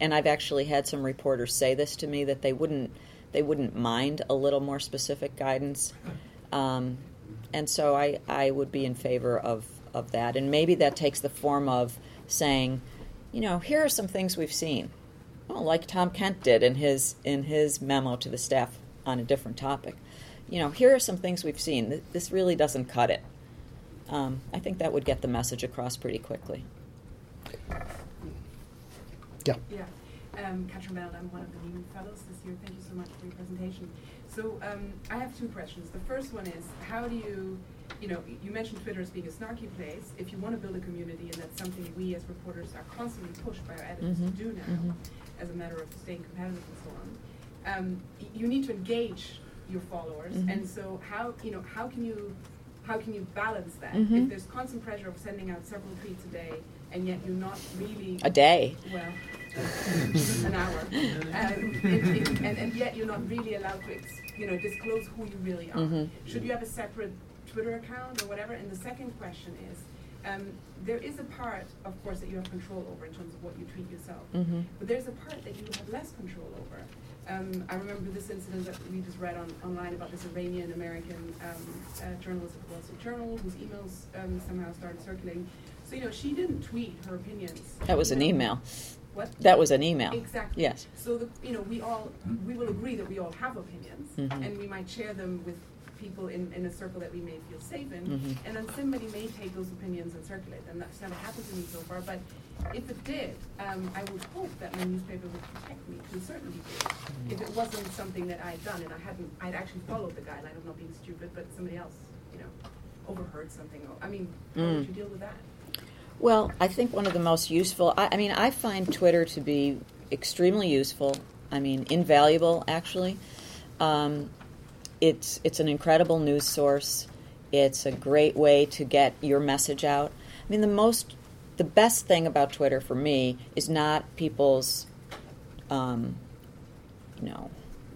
[SPEAKER 3] and I've actually had some reporters say this to me that they wouldn't they wouldn't mind a little more specific guidance. Um, and so I, I would be in favor of, of that. And maybe that takes the form of saying, you know, here are some things we've seen. Well, like Tom Kent did in his in his memo to the staff on a different topic. You know, here are some things we've seen. This really doesn't cut it. Um, I think that would get the message across pretty quickly.
[SPEAKER 2] Yeah.
[SPEAKER 4] Yeah. Um, Katrin Bennhold, I'm one of the new fellows this year. Thank you so much for your presentation. So um, I have two questions. The first one is, how do you, you know, you mentioned Twitter as being a snarky place. If you want to build a community, and that's something we as reporters are constantly pushed by our editors
[SPEAKER 3] Mhm,
[SPEAKER 4] to do now,
[SPEAKER 3] mhm.
[SPEAKER 4] as a matter of staying competitive and so on, um, y- you need to engage your followers.
[SPEAKER 3] Mhm.
[SPEAKER 4] And so how, you know, how can you, how can you balance that?
[SPEAKER 3] Mhm.
[SPEAKER 4] If there's constant pressure of sending out several tweets a day, and yet you're not really
[SPEAKER 3] A day.
[SPEAKER 4] well, an hour, um, it- it- and, and yet you're not really allowed to, ex- you know, disclose who you really are.
[SPEAKER 3] Mhm.
[SPEAKER 4] Should you have a separate Twitter account or whatever? And the second question is, um, there is a part, of course, that you have control over in terms of what you tweet yourself,
[SPEAKER 3] Mhm.
[SPEAKER 4] but there's a part that you have less control over. Um, I remember this incident that we just read on, online about this Iranian American um, uh, journalist at the Wall Street Journal whose emails um, somehow started circulating. So, you know, she didn't tweet her opinions.
[SPEAKER 3] That was an email.
[SPEAKER 4] What?
[SPEAKER 3] That was an email.
[SPEAKER 4] Exactly.
[SPEAKER 3] Yes.
[SPEAKER 4] So the, you know, we all we will agree that we all have opinions,
[SPEAKER 3] Mhm.
[SPEAKER 4] and we might share them with people in, in a circle that we may feel safe in,
[SPEAKER 3] Mhm.
[SPEAKER 4] and then somebody may take those opinions and circulate them. That's never happened to me so far, but if it did, um, I would hope that my newspaper would protect me to a certain degree. If it wasn't something that I had done and I hadn't, I'd actually followed the guideline of not being stupid, but somebody else, you know, overheard something. I mean, how
[SPEAKER 3] Mm.
[SPEAKER 4] would you deal with that?
[SPEAKER 3] Well, I think one of the most useful, I, I mean, I find Twitter to be extremely useful. I mean, invaluable, actually. Um, it's it's an incredible news source. It's a great way to get your message out. I mean, the most, the best thing about Twitter for me is not people's, um, you know,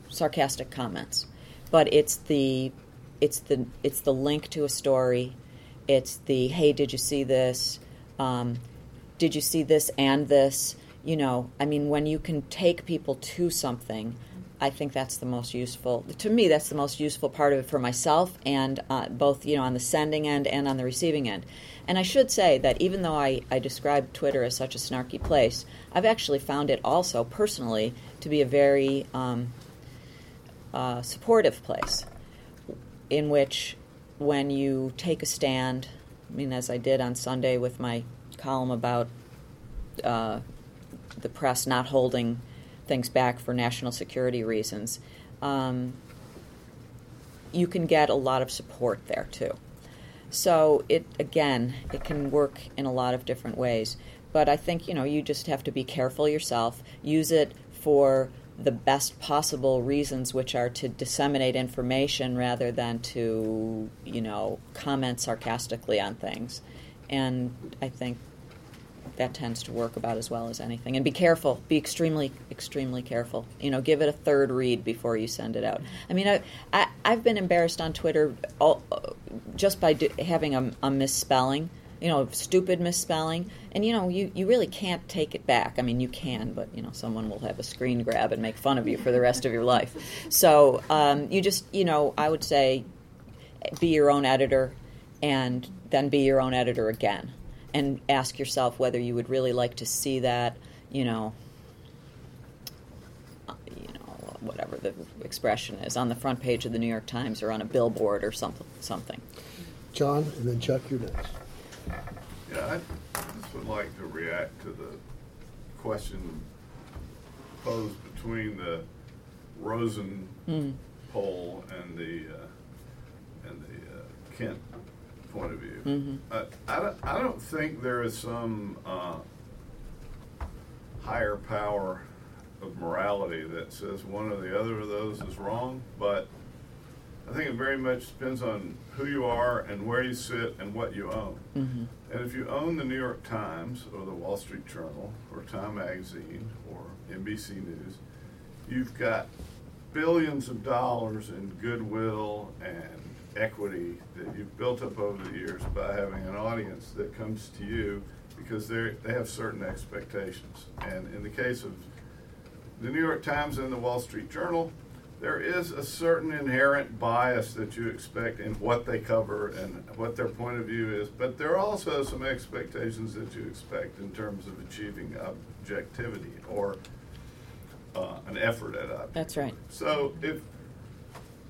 [SPEAKER 3] sarcastic comments, but it's the, it's the it's the link to a story. It's the hey, did you see this? Um, did you see this and this? You know, I mean, when you can take people to something, I think that's the most useful. To me, that's the most useful part of it for myself, and uh, both you know on the sending end and on the receiving end. And I should say that even though I, I describe Twitter as such a snarky place, I've actually found it also personally to be a very um, uh, supportive place, in which when you take a stand, I mean, as I did on Sunday with my column about uh, the press not holding things back for national security reasons, um, you can get a lot of support there too. So it again, it can work in a lot of different ways. But I think you know you just have to be careful yourself. Use it for the best possible reasons, which are to disseminate information rather than to you know comment sarcastically on things. And I think that tends to work about as well as anything. And be careful. Be extremely, extremely careful. You know, give it a third read before you send it out. I mean, I, I have been embarrassed on Twitter all, just by do, having a, a misspelling. You know, stupid misspelling, and you know, you, you really can't take it back. I mean, you can, but you know, someone will have a screen grab and make fun of you for the rest of your life. So um, you just, you know, I would say, be your own editor, and then be your own editor again and ask yourself whether you would really like to see that, you know, uh, you know, whatever the expression is, on the front page of the New York Times or on a billboard or something. Something.
[SPEAKER 2] John, and then Chuck, you're next.
[SPEAKER 9] Yeah, I just would like to react to the question posed between the Rosen
[SPEAKER 3] Mm.
[SPEAKER 9] poll and the uh, and the uh, Kent point of view.
[SPEAKER 3] Mhm.
[SPEAKER 9] Uh, I don't I don't think there is some uh, higher power of morality that says one or the other of those is wrong, but I think it very much depends on who you are and where you sit and what you own.
[SPEAKER 3] Mhm.
[SPEAKER 9] And if you own the New York Times or the Wall Street Journal or Time Magazine or NBC News, you've got billions of dollars in goodwill and equity that you've built up over the years by having an audience that comes to you because they they have certain expectations. And in the case of the New York Times and the Wall Street Journal, there is a certain inherent bias that you expect in what they cover and what their point of view is, but there are also some expectations that you expect in terms of achieving objectivity or uh, an effort at objectivity.
[SPEAKER 3] That's right.
[SPEAKER 9] So if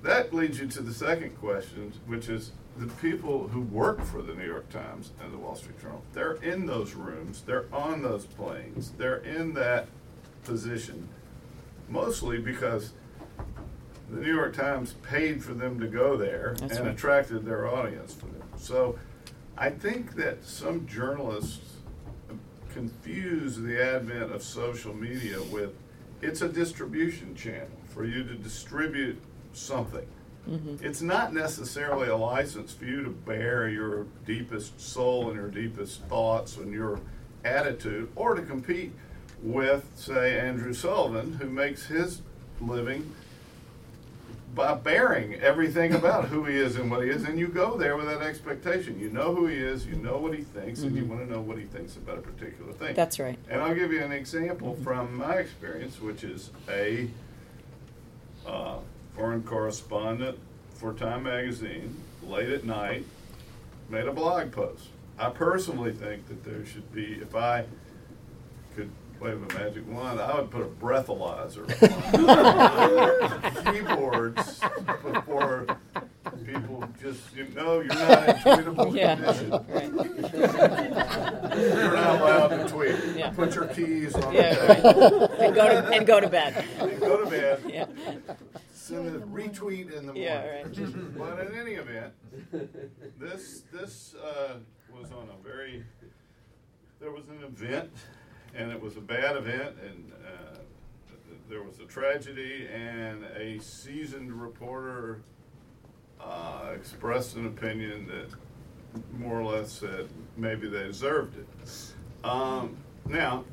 [SPEAKER 9] that leads you to the second question, which is the people who work for the New York Times and the Wall Street Journal, they're in those rooms, they're on those planes, they're in that position, mostly because the New York Times paid for them to go there
[SPEAKER 3] That's
[SPEAKER 9] and
[SPEAKER 3] right.
[SPEAKER 9] attracted their audience for them. So I think that some journalists confuse the advent of social media with it's a distribution channel for you to distribute something.
[SPEAKER 3] Mhm.
[SPEAKER 9] It's not necessarily a license for you to bear your deepest soul and your deepest thoughts and your attitude, or to compete with, say, Andrew Sullivan, who makes his living bearing everything about who he is and what he is, and you go there with that expectation. You know who he is, you know what he thinks, and you
[SPEAKER 3] Mhm.
[SPEAKER 9] want to know what he thinks about a particular thing.
[SPEAKER 3] That's right.
[SPEAKER 9] And I'll give you an example from my experience, which is a uh, foreign correspondent for Time Magazine, late at night, made a blog post. I personally think that there should be, if I wave a magic wand, I would put a breathalyzer on keyboards before people just, you know, you're not in tweetable
[SPEAKER 3] Yeah,
[SPEAKER 9] condition.
[SPEAKER 3] right.
[SPEAKER 9] You're not allowed to tweet.
[SPEAKER 3] Yeah.
[SPEAKER 9] Put your keys on
[SPEAKER 3] Yeah,
[SPEAKER 9] the
[SPEAKER 3] right.
[SPEAKER 9] table.
[SPEAKER 3] And go to and go to bed.
[SPEAKER 9] And go to bed.
[SPEAKER 3] Yeah.
[SPEAKER 9] Send a retweet in the morning.
[SPEAKER 3] Yeah, right.
[SPEAKER 9] But in any event, this this uh, was on a very. There was an event, and it was a bad event, and uh, there was a tragedy, and a seasoned reporter uh, expressed an opinion that more or less said maybe they deserved it. Um, now,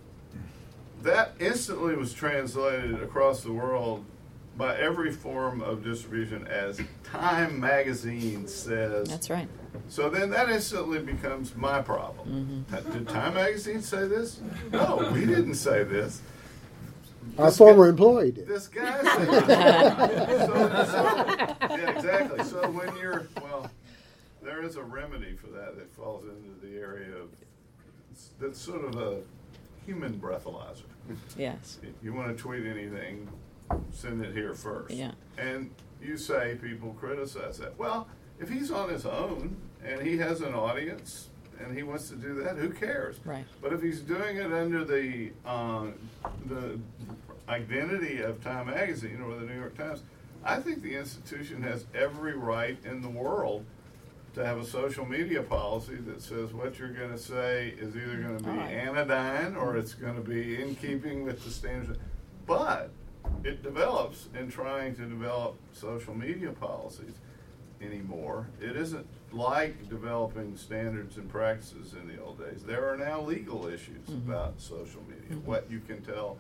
[SPEAKER 9] that instantly was translated across the world by every form of distribution as Time Magazine says.
[SPEAKER 3] That's right.
[SPEAKER 9] So then that instantly becomes my problem. Mm-hmm. Did Time Magazine say this? No, we didn't say this.
[SPEAKER 2] Our
[SPEAKER 9] This
[SPEAKER 2] former
[SPEAKER 9] guy-
[SPEAKER 2] employee did.
[SPEAKER 9] This guy said so, so, Yeah, exactly. So when you're, well, there is a remedy for that that falls into the area of, that's sort of a human breathalyzer.
[SPEAKER 3] Yes.
[SPEAKER 9] You want to tweet anything, send it here first.
[SPEAKER 3] Yeah.
[SPEAKER 9] And you say people criticize that. Well, if he's on his own and he has an audience and he wants to do that, who cares?
[SPEAKER 3] Right.
[SPEAKER 9] But if he's doing it under the uh, the identity of Time Magazine or the New York Times, I think the institution has every right in the world to have a social media policy that says what you're going to say is either going to be
[SPEAKER 3] right.
[SPEAKER 9] anodyne or it's going to be in keeping with the standards. But it develops in trying to develop social media policies anymore. It isn't like developing standards and practices in the old days. There are now legal issues mm-hmm. about social media, mm-hmm. what you can tell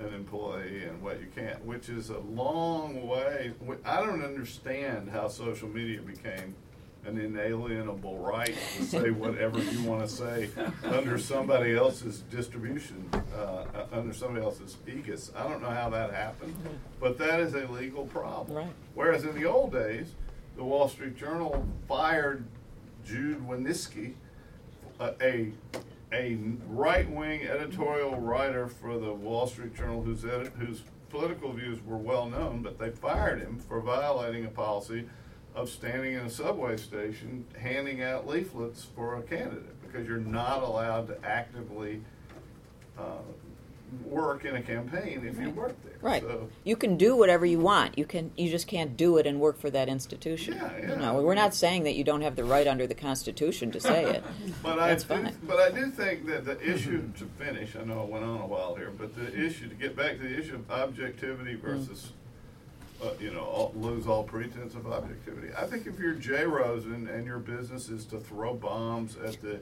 [SPEAKER 9] an employee and what you can't, which is a long way. I don't understand how social media became an inalienable right to say whatever you want to say under somebody else's distribution, uh, under somebody else's aegis. I don't know how that happened, but that is a legal problem.
[SPEAKER 3] Right.
[SPEAKER 9] Whereas in the old days, the Wall Street Journal fired Jude Wanniski, a, a, a right-wing editorial writer for the Wall Street Journal whose, edit, whose political views were well known, but they fired him for violating a policy of standing in a subway station handing out leaflets for a candidate because you're not allowed to actively uh, work in a campaign if you work there.
[SPEAKER 3] Right.
[SPEAKER 9] So,
[SPEAKER 3] You can do whatever you want. You can. You just can't do it and work for that institution.
[SPEAKER 9] Yeah,
[SPEAKER 3] You
[SPEAKER 9] yeah.
[SPEAKER 3] know, we're not saying that you don't have the right under the Constitution to say it.
[SPEAKER 9] But I
[SPEAKER 3] That's
[SPEAKER 9] do,
[SPEAKER 3] fine.
[SPEAKER 9] but I do think that the issue to finish, I know I went on a while here, but the issue to get back to the issue of objectivity versus, uh, you know, all, lose all pretense of objectivity. I think if you're Jay Rosen and your business is to throw bombs at the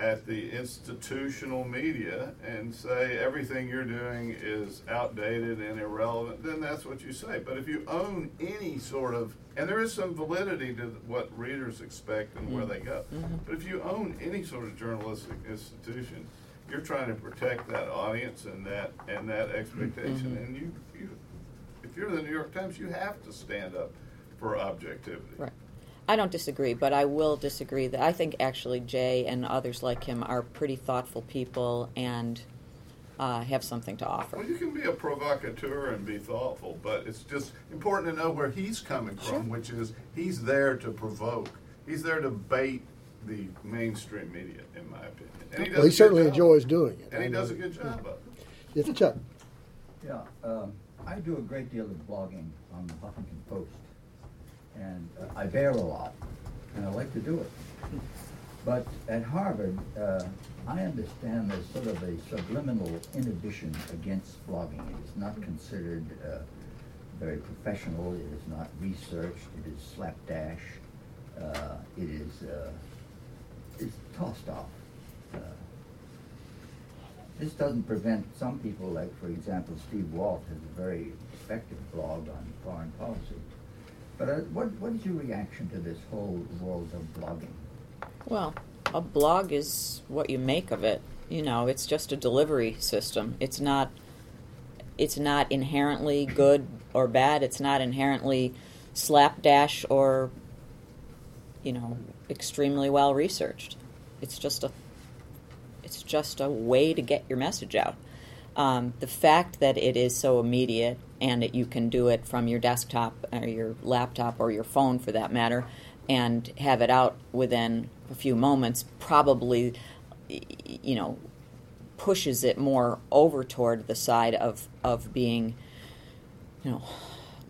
[SPEAKER 9] at the institutional media and say everything you're doing is outdated and irrelevant, then that's what you say. But if you own any sort of, and there is some validity to what readers expect and where they go, mm-hmm. Mm-hmm. but if you own any sort of journalistic institution, you're trying to protect that audience and that and that expectation, mm-hmm. and you, you, if you're the New York Times, you have to stand up for objectivity.
[SPEAKER 3] Right. I don't disagree, but I will disagree that I think actually Jay and others like him are pretty thoughtful people and uh, have something to offer.
[SPEAKER 9] Well, you can be a provocateur and be thoughtful, but it's just important to know where he's coming from, which is he's there to provoke. He's there to bait the mainstream media, in my opinion. And does
[SPEAKER 2] Well, he certainly enjoys doing it.
[SPEAKER 9] And he
[SPEAKER 2] I
[SPEAKER 9] does a good job of it.
[SPEAKER 2] Yes, Chuck.
[SPEAKER 10] Yeah, um, I do a great deal of blogging on the Huffington Post, and uh, I bear a lot, and I like to do it. But at Harvard, uh, I understand there's sort of a subliminal inhibition against blogging. It is not considered uh, very professional. It is not researched. It is slapdash. Uh, it is uh, it's tossed off. This doesn't prevent some people, like for example, Steve Walt has a very effective blog on foreign policy. But uh, what, what is your reaction to this whole world of blogging?
[SPEAKER 3] Well, a blog is what you make of it. You know, it's just a delivery system. It's not it's not inherently good or bad. It's not inherently slapdash or you know, extremely well researched. It's just a it's just a way to get your message out. Um, the fact that it is so immediate and that you can do it from your desktop or your laptop or your phone for that matter and have it out within a few moments probably you know pushes it more over toward the side of of being you know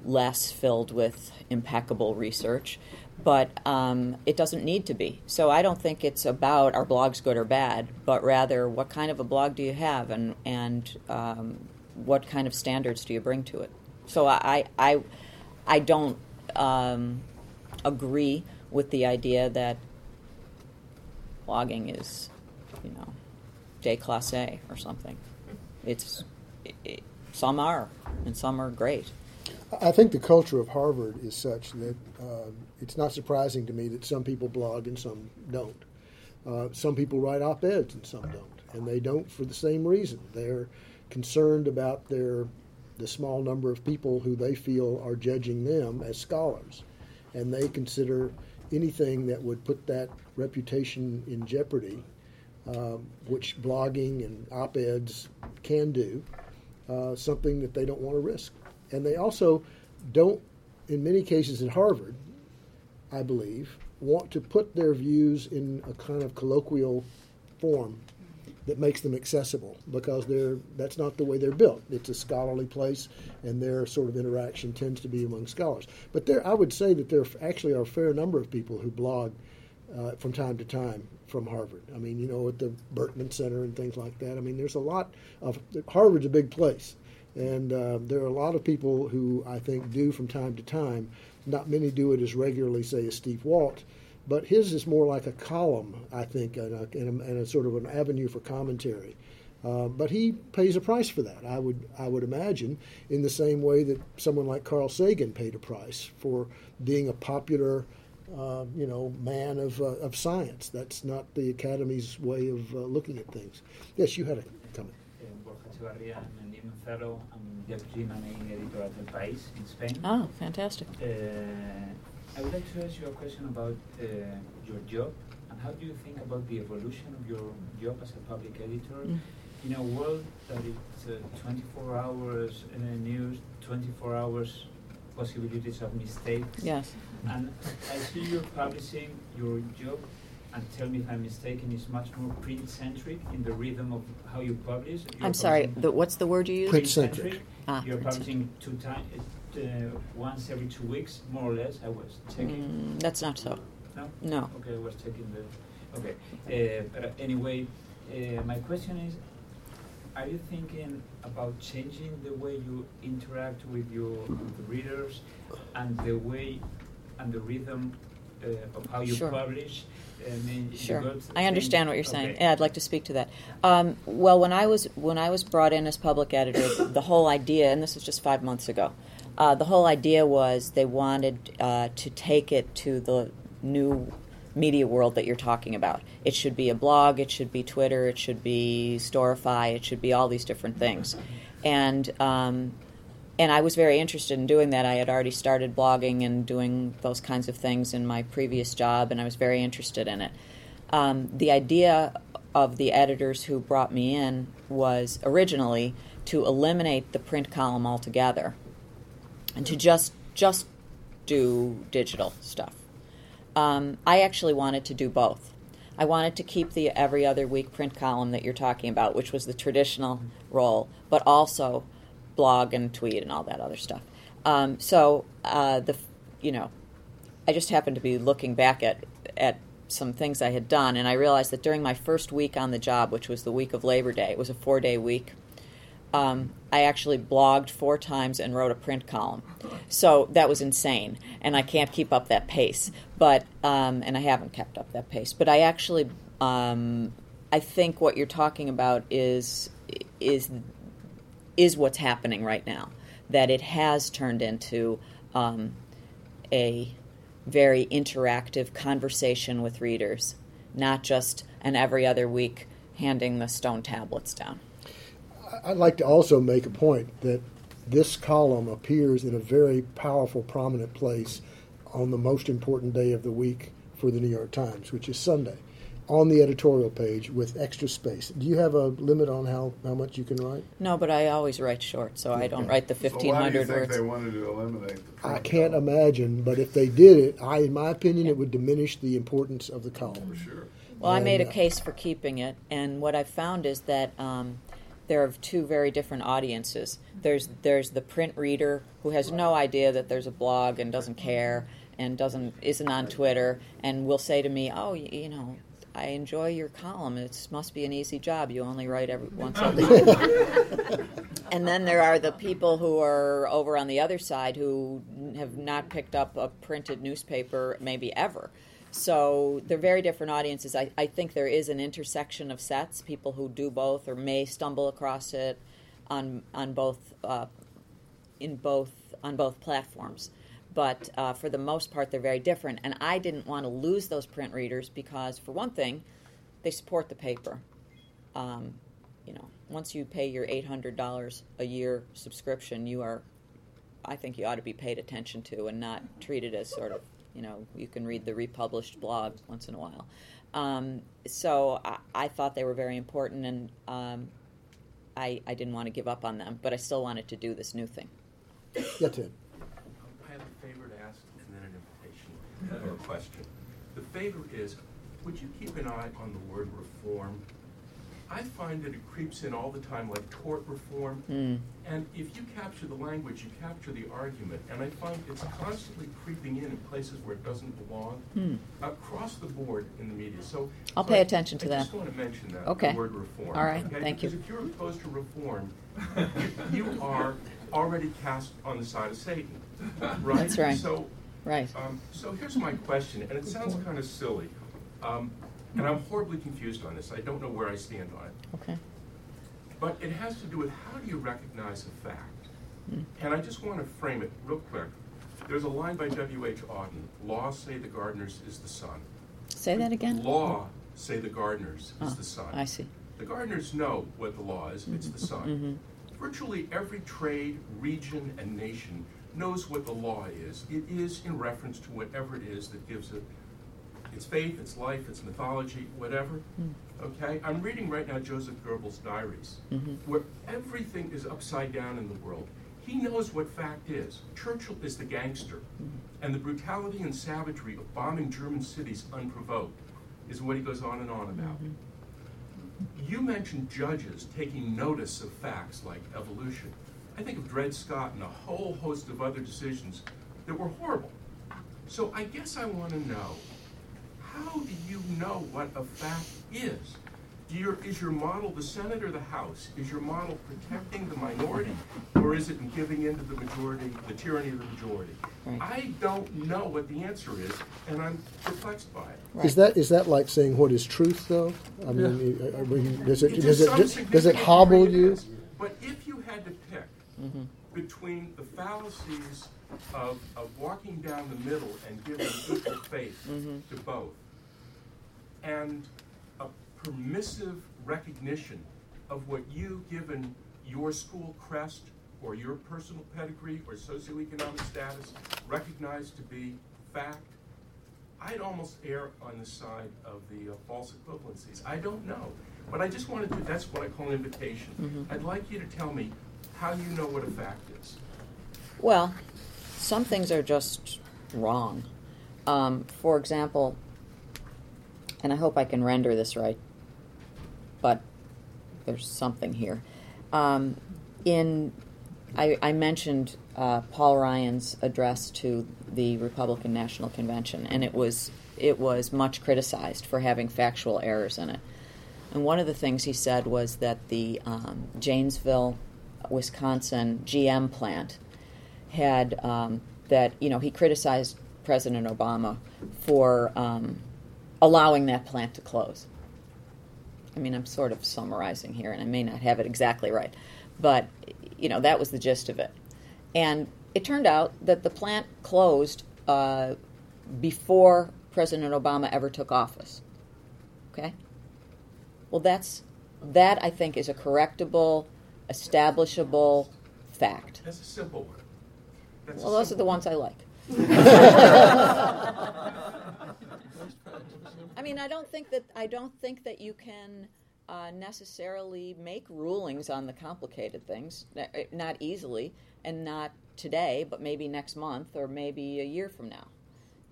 [SPEAKER 3] less filled with impeccable research but um, it doesn't need to be so i don't think it's about are blogs good or bad but rather what kind of a blog do you have and and um, what kind of standards do you bring to it so i i i don't um, agree with the idea that blogging is, you know, day déclassé or something. It's it, it, some are, and some are great.
[SPEAKER 2] I think the culture of Harvard is such that uh, it's not surprising to me that some people blog and some don't. Uh, some people write op eds and some don't, and they don't for the same reason. They're concerned about their the small number of people who they feel are judging them as scholars, and they consider anything that would put that reputation in jeopardy, uh, which blogging and op eds can do, uh, something that they don't want to risk. And they also don't, in many cases at Harvard, I believe, want to put their views in a kind of colloquial form that makes them accessible because they're that's not the way they're built. It's a scholarly place, and their sort of interaction tends to be among scholars. But there, I would say that there actually are a fair number of people who blog uh, from time to time from Harvard. I mean, you know, at the Berkman Center and things like that. I mean, there's a lot of Harvard's a big place, and uh, there are a lot of people who I think do from time to time. Not many do it as regularly, say, as Steve Walt but his is more like a column, I think, and a, and a, and a sort of an avenue for commentary. Uh, but he pays a price for that. I would I would imagine in the same way that someone like Carl Sagan paid a price for being a popular, uh, you know, man of uh, of science. That's not the Academy's way of uh, looking at things. Yes, you had a comment.
[SPEAKER 11] Borja I'm a Nieman Fellow. I'm deputy managing editor at El País in Spain.
[SPEAKER 3] Oh, fantastic.
[SPEAKER 11] Uh, I would like to ask you a question about uh, your job and how do you think about the evolution of your job as a public editor mm. in a world that it's uh, 24 hours in the news, 24 hours possibilities of mistakes.
[SPEAKER 3] Yes.
[SPEAKER 11] And I see you're publishing your job, and tell me if I'm mistaken, is much more print centric in the rhythm of how you publish.
[SPEAKER 3] You're I'm sorry, the, what's the word you use?
[SPEAKER 2] Print centric.
[SPEAKER 3] Ah,
[SPEAKER 11] you're publishing two times uh, once every two weeks, more or less. I was checking.
[SPEAKER 3] Mm, that's not so.
[SPEAKER 11] No.
[SPEAKER 3] No.
[SPEAKER 11] Okay, I was checking the. Okay, uh, but anyway, uh, my question is: Are you thinking about changing the way you interact with your with the readers and the way and the rhythm uh, of how you
[SPEAKER 3] sure.
[SPEAKER 11] publish? I mean,
[SPEAKER 3] sure, I understand what you're saying. Okay. Yeah, I'd like to speak to that. Um, well, when I was when I was brought in as public editor, the whole idea, and this was just five months ago, uh, the whole idea was they wanted uh, to take it to the new media world that you're talking about. It should be a blog, it should be Twitter, it should be Storify, it should be all these different things. And um, and I was very interested in doing that. I had already started blogging and doing those kinds of things in my previous job, and I was very interested in it. Um, the idea of the editors who brought me in was originally to eliminate the print column altogether and to just just do digital stuff. Um, I actually wanted to do both. I wanted to keep the every other week print column that you're talking about, which was the traditional role, but also blog and tweet and all that other stuff. Um, so uh, the you know, I just happened to be looking back at at some things I had done, and I realized that during my first week on the job, which was the week of Labor Day, it was a four day week um, I actually blogged four times and wrote a print column. So that was insane, and I can't keep up that pace. But um, and I haven't kept up that pace. But I actually, um, I think what you're talking about is is is what's happening right now. That it has turned into um, a very interactive conversation with readers, not just an every other week handing the stone tablets down.
[SPEAKER 2] I'd like to also make a point that this column appears in a very powerful, prominent place on the most important day of the week for the New York Times, which is Sunday, on the editorial page with extra space. Do you have a limit on how, how much you can write?
[SPEAKER 3] No, but I always write short, so I don't write the fifteen
[SPEAKER 9] hundred
[SPEAKER 3] so why do you think
[SPEAKER 9] words. They wanted to eliminate the
[SPEAKER 2] I can't column? imagine, but if they did it, I, in my opinion, it would diminish the importance of the column.
[SPEAKER 9] For sure.
[SPEAKER 3] Well, and, I made a uh, case for keeping it, and what I found is that. Um, there are two very different audiences. There's there's the print reader who has no idea that there's a blog and doesn't care and doesn't isn't on Twitter and will say to me, "Oh, you, you know, I enjoy your column. It must be an easy job. You only write every once a week." and then there are the people who are over on the other side who have not picked up a printed newspaper maybe ever. So they're very different audiences. I, I think there is an intersection of sets, people who do both or may stumble across it on on both uh, in both on both platforms. But uh, for the most part, they're very different. And I didn't want to lose those print readers because, for one thing, they support the paper. Um, you know, once you pay your eight hundred dollars a year subscription, you are, I think, you ought to be paid attention to and not treated as sort of, you know, you can read the republished blog once in a while. Um, so I, I thought they were very important, and um, I, I didn't want to give up on them, but I still wanted to do this new thing.
[SPEAKER 2] Yeah, Ted.
[SPEAKER 12] I have a favor to ask and then an invitation or a question. The favor is, would you keep an eye on the word reform? I find that it creeps in all the time like tort reform.
[SPEAKER 3] Mm.
[SPEAKER 12] And if you capture the language, you capture the argument. And I find it's constantly creeping in in places where it doesn't belong
[SPEAKER 3] Hmm.
[SPEAKER 12] across the board in the media. So
[SPEAKER 3] I'll
[SPEAKER 12] so
[SPEAKER 3] pay
[SPEAKER 12] I-
[SPEAKER 3] attention to
[SPEAKER 12] I
[SPEAKER 3] that.
[SPEAKER 12] just want to mention that,
[SPEAKER 3] Okay.
[SPEAKER 12] the word reform.
[SPEAKER 3] All right,
[SPEAKER 12] okay?
[SPEAKER 3] thank you.
[SPEAKER 12] Because if you're opposed to reform, you, you are already cast on the side of Satan, right?
[SPEAKER 3] That's right.
[SPEAKER 12] So,
[SPEAKER 3] Right.
[SPEAKER 12] um, so here's my question, and it sounds kind of silly, um, and I'm horribly confused on this. I don't know where I stand on it.
[SPEAKER 3] Okay.
[SPEAKER 12] But it has to do with how do you recognize a fact?
[SPEAKER 3] Mm.
[SPEAKER 12] And I just want to frame it real quick. There's a line by W.H. Auden Law say the gardeners is the sun.
[SPEAKER 3] Say that again.
[SPEAKER 12] Law say the gardeners is
[SPEAKER 3] Oh,
[SPEAKER 12] the sun.
[SPEAKER 3] I see.
[SPEAKER 12] The gardeners know what the law is, it's the sun.
[SPEAKER 3] Mhm.
[SPEAKER 12] Virtually every trade, region, and nation knows what the law is. It is in reference to whatever it is that gives it its faith, its life, its mythology, whatever.
[SPEAKER 3] Mm.
[SPEAKER 12] Okay? I'm reading right now Joseph Goebbels' diaries,
[SPEAKER 3] Mhm.
[SPEAKER 12] where everything is upside down in the world. He knows what fact is. Churchill is the gangster, and the brutality and savagery of bombing German cities unprovoked is what he goes on and on about. You mentioned judges taking notice of facts like evolution. I think of Dred Scott and a whole host of other decisions that were horrible. So I guess I want to know how do you know what a fact is? Your, is your model the Senate or the House? Is your model protecting the minority, or is it giving in to the majority, the tyranny of the majority?
[SPEAKER 3] Right.
[SPEAKER 12] I don't know what the answer is, and I'm perplexed by it.
[SPEAKER 2] Is that is that like saying what is truth, though? I mean, I I mean, does it
[SPEAKER 12] To
[SPEAKER 2] does it does it hobble you?
[SPEAKER 12] But if you had to pick
[SPEAKER 3] Mm-hmm.
[SPEAKER 12] between the fallacies of, of walking down the middle and giving equal faith
[SPEAKER 3] Mhm.
[SPEAKER 12] to both, and a permissive recognition of what you, given your school crest or your personal pedigree or socioeconomic status, recognize to be fact, I'd almost err on the side of the uh, false equivalencies. I don't know. But I just wanted to, that's what I call an invitation.
[SPEAKER 3] Mhm.
[SPEAKER 12] I'd like you to tell me how do you know what a fact is.
[SPEAKER 3] Well, some things are just wrong. Um, for example, and I hope I can render this right, but there's something here. Um, in I, I mentioned uh, Paul Ryan's address to the Republican National Convention, and it was it was much criticized for having factual errors in it. And one of the things he said was that the um, Janesville, Wisconsin GM plant had um, that you know he criticized President Obama for um, allowing that plant to close. I mean, I'm sort of summarizing here, and I may not have it exactly right, but you know that was the gist of it. And it turned out that the plant closed uh, before President Obama ever took office. Okay. Well, that's that I think is a correctable, establishable fact.
[SPEAKER 12] That's a simple one. That's
[SPEAKER 3] Well, those are the ones I like. I mean, I don't think that I don't think that you can uh, necessarily make rulings on the complicated things. Uh, Not easily, and not today, but maybe next month or maybe a year from now.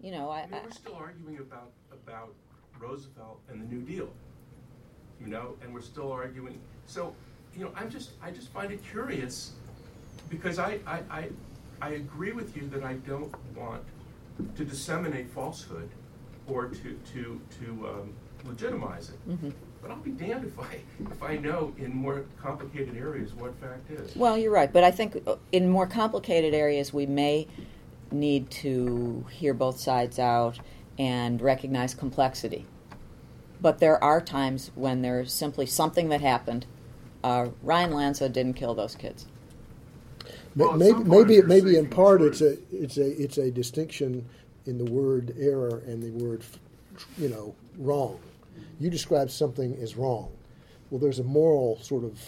[SPEAKER 3] You know, I,
[SPEAKER 12] I mean, we're still arguing about about Roosevelt and the New Deal. You know, and we're still arguing. So, you know, I'm just I just find it curious because I I, I, I agree with you that I don't want to disseminate falsehood or to to to um, legitimize it.
[SPEAKER 3] Mhm.
[SPEAKER 12] But I'll be damned if I if I know in more complicated areas what fact is.
[SPEAKER 3] Well, you're right, but I think uh, in more complicated areas we may need to hear both sides out and recognize complexity. But there are times when there's simply something that happened. Uh, Ryan Lanza didn't kill those kids.
[SPEAKER 9] Well, at
[SPEAKER 2] maybe maybe maybe in part it's a it's a it's a distinction in the word error and the word you know wrong. You describe something as wrong. Well, there's a moral sort of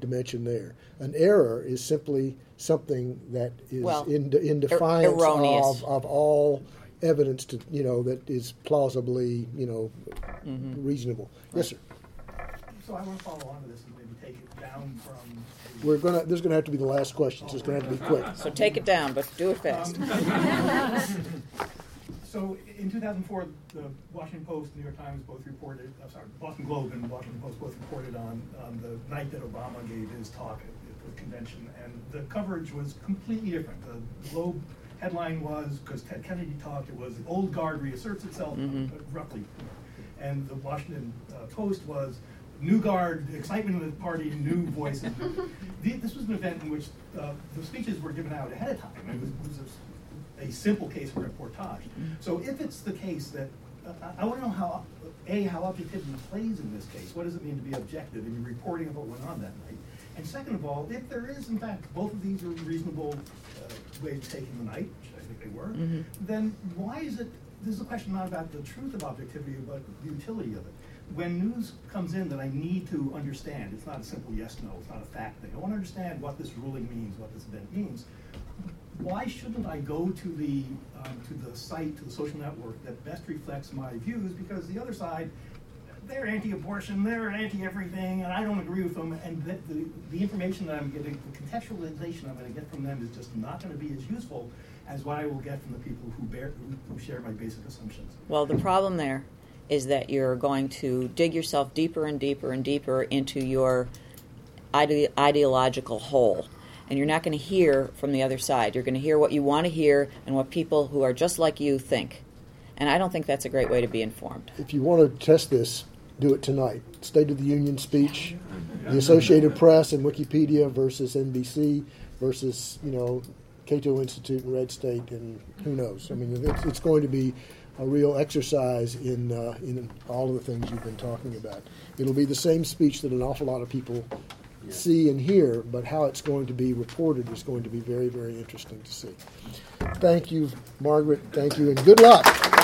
[SPEAKER 2] dimension there. An error is simply something that is
[SPEAKER 3] Well,
[SPEAKER 2] in in defiance
[SPEAKER 3] erroneous.
[SPEAKER 2] of, of all evidence to you know that is plausibly you know
[SPEAKER 3] Mm-hmm.
[SPEAKER 2] reasonable. Yes, sir.
[SPEAKER 13] So I want to follow on to this and maybe take it down from.
[SPEAKER 2] We're gonna. This is gonna have to be the last question. So it's gonna have to be quick.
[SPEAKER 3] So take it down, but do it fast.
[SPEAKER 13] So in 2004, the Washington Post, and New York Times both reported, I'm sorry, Boston Globe and Washington Post both reported on, on the night that Obama gave his talk at, at the convention, and the coverage was completely different. The Globe headline was, because Ted Kennedy talked, it was "The old guard reasserts itself,
[SPEAKER 3] Mhm.
[SPEAKER 13] uh, roughly. And the Washington uh, Post was new guard, excitement in the party, new voices. The- this was an event in which uh, the speeches were given out ahead of time. It was, it was a, a simple case for reportage. So if it's the case that uh, I, I want to know how a how objectivity plays in this case. What does it mean to be objective in your reporting of what went on that night? And second of all, if there is in fact both of these are reasonable uh, ways of taking the night, which I think they were,
[SPEAKER 3] Mhm.
[SPEAKER 13] then why is it? This is a question not about the truth of objectivity, but the utility of it. When news comes in that I need to understand, it's not a simple yes no, it's not a fact thing. I want to understand what this ruling means, what this event means. Why shouldn't I go to the um, to the site, to the social network that best reflects my views? Because the other side, they're anti-abortion, they're anti-everything, and I don't agree with them. And the, the, the information that I'm getting, the contextualization I'm going to get from them is just not going to be as useful as what I will get from the people who bear who, who share my basic assumptions.
[SPEAKER 3] Well, the problem there is that you're going to dig yourself deeper and deeper and deeper into your ide- ideological hole. And you're not going to hear from the other side. You're going to hear what you want to hear and what people who are just like you think. And I don't think that's a great way to be informed.
[SPEAKER 2] If you want to test this, do it tonight. State of the Union speech, the Associated Press and Wikipedia versus NBC versus you know Cato Institute and Red State and who knows. I mean, it's, it's going to be a real exercise in uh, in all of the things you've been talking about. It'll be the same speech that an awful lot of people see and hear, but how it's going to be reported is going to be very, very interesting to see. Thank you, Margaret. Thank you, and good luck.